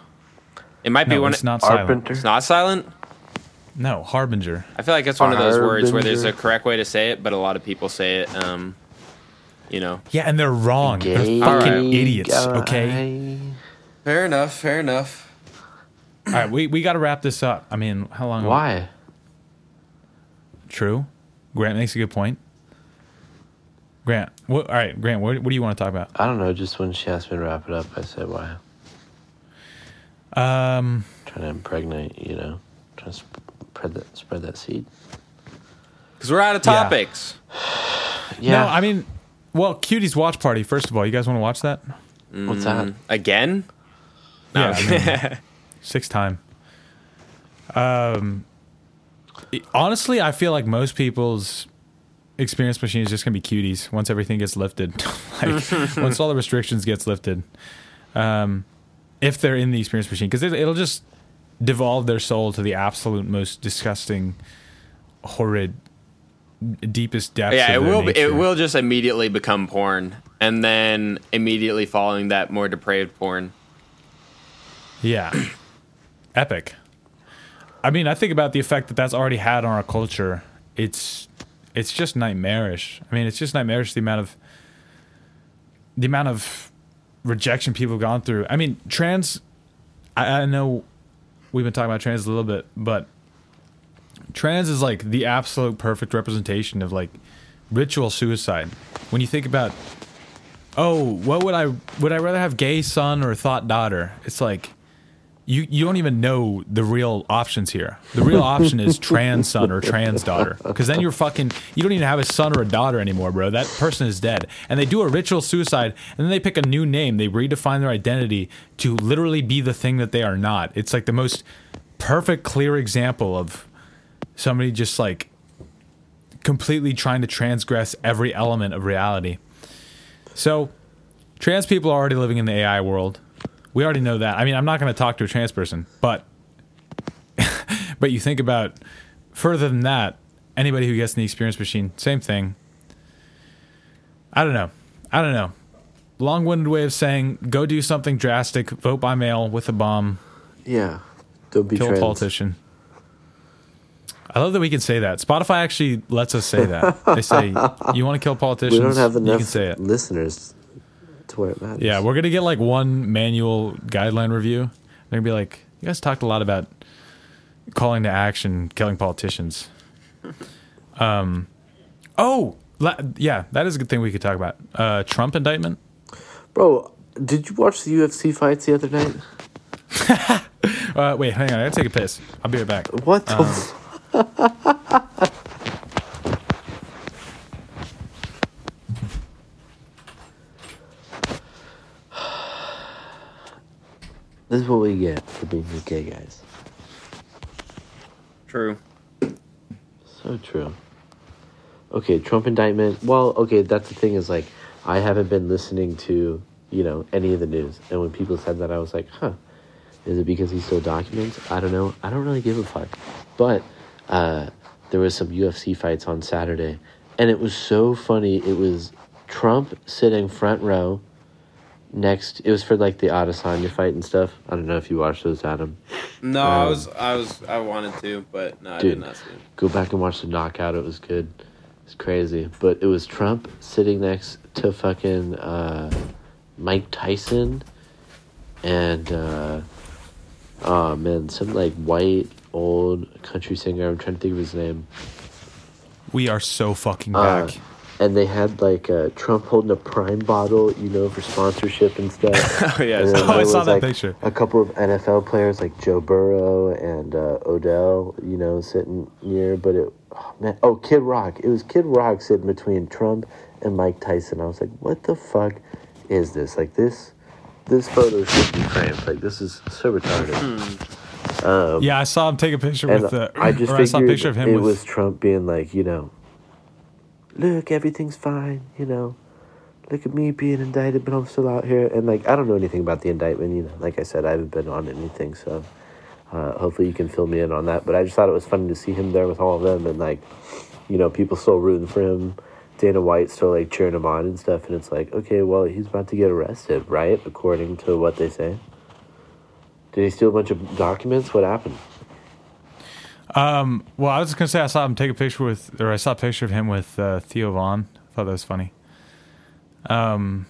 It might be No, one. it's not silent. Carpenter. It's not silent. No, harbinger. I feel like it's one of those words where there's a Harbinger. correct way to say it, but a lot of people say it. Um, you know. Yeah, and they're wrong. Gay they're fucking Alright. idiots. guy. Okay. Fair enough. Fair enough. All right, we we got to wrap this up. I mean, how long? Why? True. Grant makes a good point. Grant, what, all right, Grant, what, what do you want to talk about? I don't know. Just when she asked me to wrap it up, I said why. Um, Trying to impregnate, you know, trying to spread that spread that seed. Because we're out of topics. Yeah. no, I mean, well, Cutie's watch party. First of all, you guys want to watch that? What's that? Again? No. Yeah, I mean, sixth time. Um, honestly, I feel like most people's experience machine is just gonna be cuties once everything gets lifted. like once all the restrictions gets lifted, um, if they're in the experience machine, because it, it'll just devolve their soul to the absolute most disgusting, horrid, deepest depths. yeah, of it their will. Be, it will just immediately become porn, and then immediately following that, more depraved porn. Yeah. Epic. I mean, I think about the effect that that's already had on our culture. It's it's just nightmarish. I mean, it's just nightmarish the amount of the amount of rejection people have gone through. I mean, trans I, I know we've been talking about trans a little bit, but trans is like the absolute perfect representation of like ritual suicide. When you think about oh, what would I would I rather have gay son or thought daughter? It's like you you don't even know the real options here. The real option is trans son or trans daughter because then you're fucking you don't even have a son or a daughter anymore, bro. That person is dead. And they do a ritual suicide and then they pick a new name. They redefine their identity to literally be the thing that they are not. It's like the most perfect clear example of somebody just like completely trying to transgress every element of reality. So, trans people are already living in the AI world. We already know that. I mean, I'm not going to talk to a trans person, but but you think about further than that, anybody who gets in the experience machine, same thing. I don't know. I don't know. Long-winded way of saying go do something drastic, vote by mail with a bomb, Yeah. Don't be kill trans. a politician. I love that we can say that. Spotify actually lets us say that. They say you want to kill politicians, We don't have you can enough say it. listeners to where it matters. Yeah, we're gonna get like one manual guideline review. They're gonna be like, you guys talked a lot about calling to action, killing politicians. Um, oh, la- yeah, that is a good thing we could talk about. Uh, Trump indictment. Bro, did you watch the UFC fights the other night? Uh, wait, hang on, I gotta take a piss. I'll be right back. What the f- This is what we get for being gay guys. True. So true. Okay, Trump indictment. Well, okay, that's the thing is like I haven't been listening to, you know, any of the news. And when people said that I was like, "Huh. Is it because he still documents? I don't know. I don't really give a fuck." But uh there was some UFC fights on Saturday, and it was so funny. It was Trump sitting front row next it was for like the Adesanya fight and stuff. I don't know if you watched those, Adam. No, I Um, was, I was, I wanted to, but no, I did not see it. go back and watch the knockout. It was good. It's crazy. But it was Trump sitting next to fucking uh, Mike Tyson and uh, oh man, some like white old country singer. I'm trying to think of his name. We are so fucking Uh, back. And they had like uh, Trump holding a Prime bottle, you know, for sponsorship and stuff. Oh yeah, And I saw Oh, I saw was, that like, picture. A couple of NFL players like Joe Burrow and uh, Odell, you know, sitting near. But it, oh, man, oh Kid Rock. It was Kid Rock sitting between Trump and Mike Tyson. I was like, what the fuck is this? Like this, this photo should be framed. Like this is so retarded. Um, Yeah, I saw him take a picture with the. I just I saw a picture of him it with. was Trump being like, you know, look, everything's fine, you know. Look at me being indicted, but I'm still out here. And like, I don't know anything about the indictment, you know. Like I said, I haven't been on anything, so uh, hopefully you can fill me in on that. But I just thought it was funny to see him there with all of them, and like, you know, people still rooting for him Dana White still like cheering him on and stuff, and it's like, okay, well, he's about to get arrested, right? According to what they say. Did he steal a bunch of documents? What happened? Um, well, I was gonna say I saw him take a picture with, or I saw a picture of him with uh, Theo Von. I thought that was funny. Um,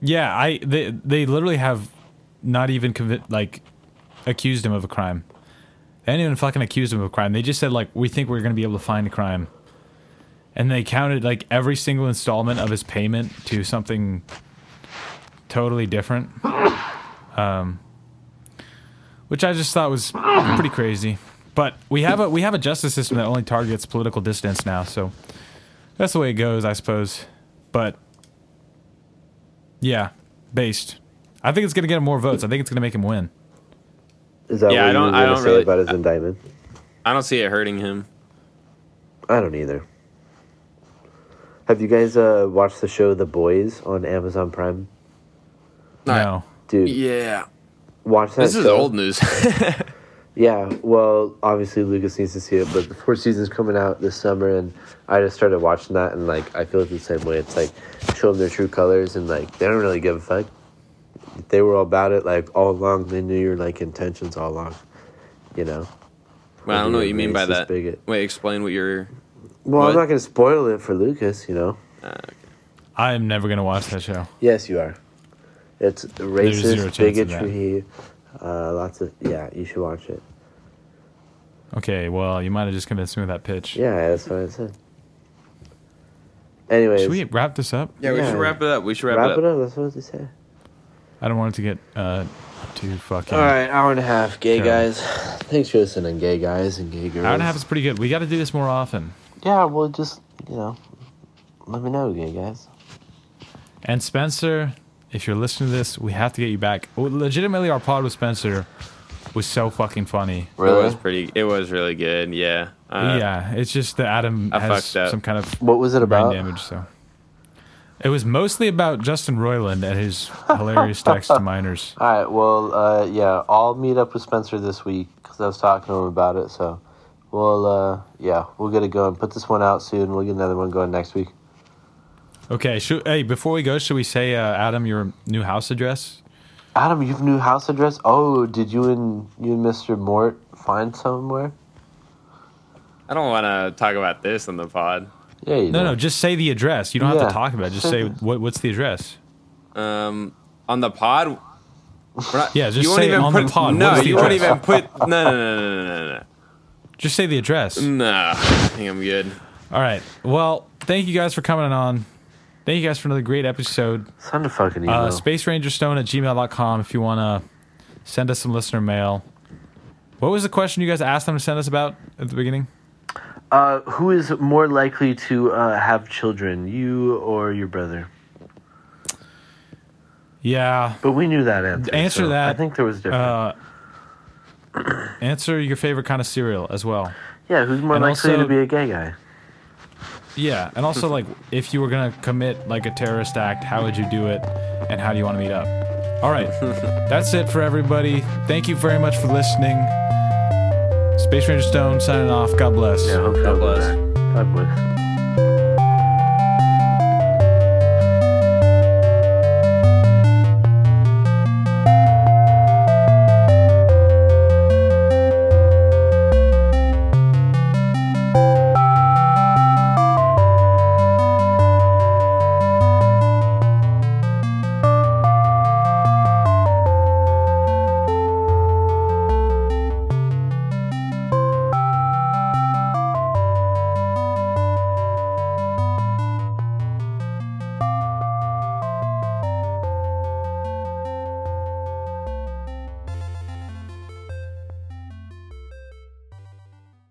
yeah, I they they literally have not even convi- like accused him of a crime. They didn't even fucking accuse him of a crime. They just said like we think we're gonna be able to find a crime, and they counted like every single installment of his payment to something totally different. Um, which I just thought was pretty crazy. But we have a we have a justice system that only targets political dissidents now, so that's the way it goes, I suppose. But yeah, based. I think it's gonna get him more votes. I think it's gonna make him win. Is that Yeah, what I don't- I don't say really- about his indictment? I don't see it hurting him. I don't either. Have you guys uh, watched the show The Boys on Amazon Prime? No. Dude, Yeah. watch that. This is show. old news. Yeah, well, obviously Lucas needs to see it, but the fourth season's coming out this summer, and I just started watching that, and like I feel the same way. It's like show them their true colors, and like they don't really give a fuck. They were all about it like all along. They knew your like intentions all along. You know. well, I don't know what you mean by that. bigot. Wait, explain what you're. Well, What? I'm not gonna spoil it for Lucas. You know. Uh, I am never gonna watch that show. Yes, you are. It's racist, chance of that. bigotry, uh, lots of yeah. You should watch it. Okay, well, you might have just convinced me with that pitch. Yeah, that's what I said. Anyways, Should we wrap this up? yeah, we Yeah. should wrap it up. We should wrap, wrap it up. it up? That's what they say. I don't want it to get uh too fucking. All right, hour and a half, gay Yeah. guys. Thanks for listening, gay guys and gay girls. Hour and a half is pretty good. We got to do this more often. Yeah, well, just you know, let me know, gay guys. And Spencer, if you're listening to this, we have to get you back. Legitimately, our pod with Spencer was so fucking funny. It was pretty. It was really good. Yeah. Uh, yeah, it's just that Adam I has some kind of What was it brain about? damage. So it was mostly about Justin Roiland and his hilarious text to minors. All right, well, uh, yeah, I'll meet up with Spencer this week because I was talking to him about it. So, we'll, uh, yeah, we'll get it going. Put this one out soon. We'll get another one going next week. Okay, should, hey, before we go, should we say, uh, Adam, your new house address? Adam, you've new house address? Oh, did you and you and Mr. Mort find somewhere? I don't want to talk about this on the pod. Yeah, you No, know. no, just say the address. You don't have to talk about it. Just say what, what's the address. Um, on the pod. we're not- Yeah, just you won't say even on put, the pod. No, the you won't address? even put. No, no, no, no, no, no, Just say the address. no. No, I think I'm good. All right. Well, thank you guys for coming on. Thank you guys for another great episode. Send a fucking email. Uh, Space Ranger Stone at gmail.com if you want to send us some listener mail. What was the question you guys asked them to send us about at the beginning? Uh, who is more likely to uh, have children, you or your brother? Yeah. But we knew that answer. Answer so that. I think there was different. Uh, answer your favorite kind of cereal as well. yeah, who's more and likely also- to be a gay guy? Yeah, and also like if you were gonna commit like a terrorist act, how would you do it, and how do you want to meet up? All right, that's it for everybody. Thank you very much for listening. Space Ranger Stone signing off. God bless. Yeah, hope God y'all bless. back. God bless.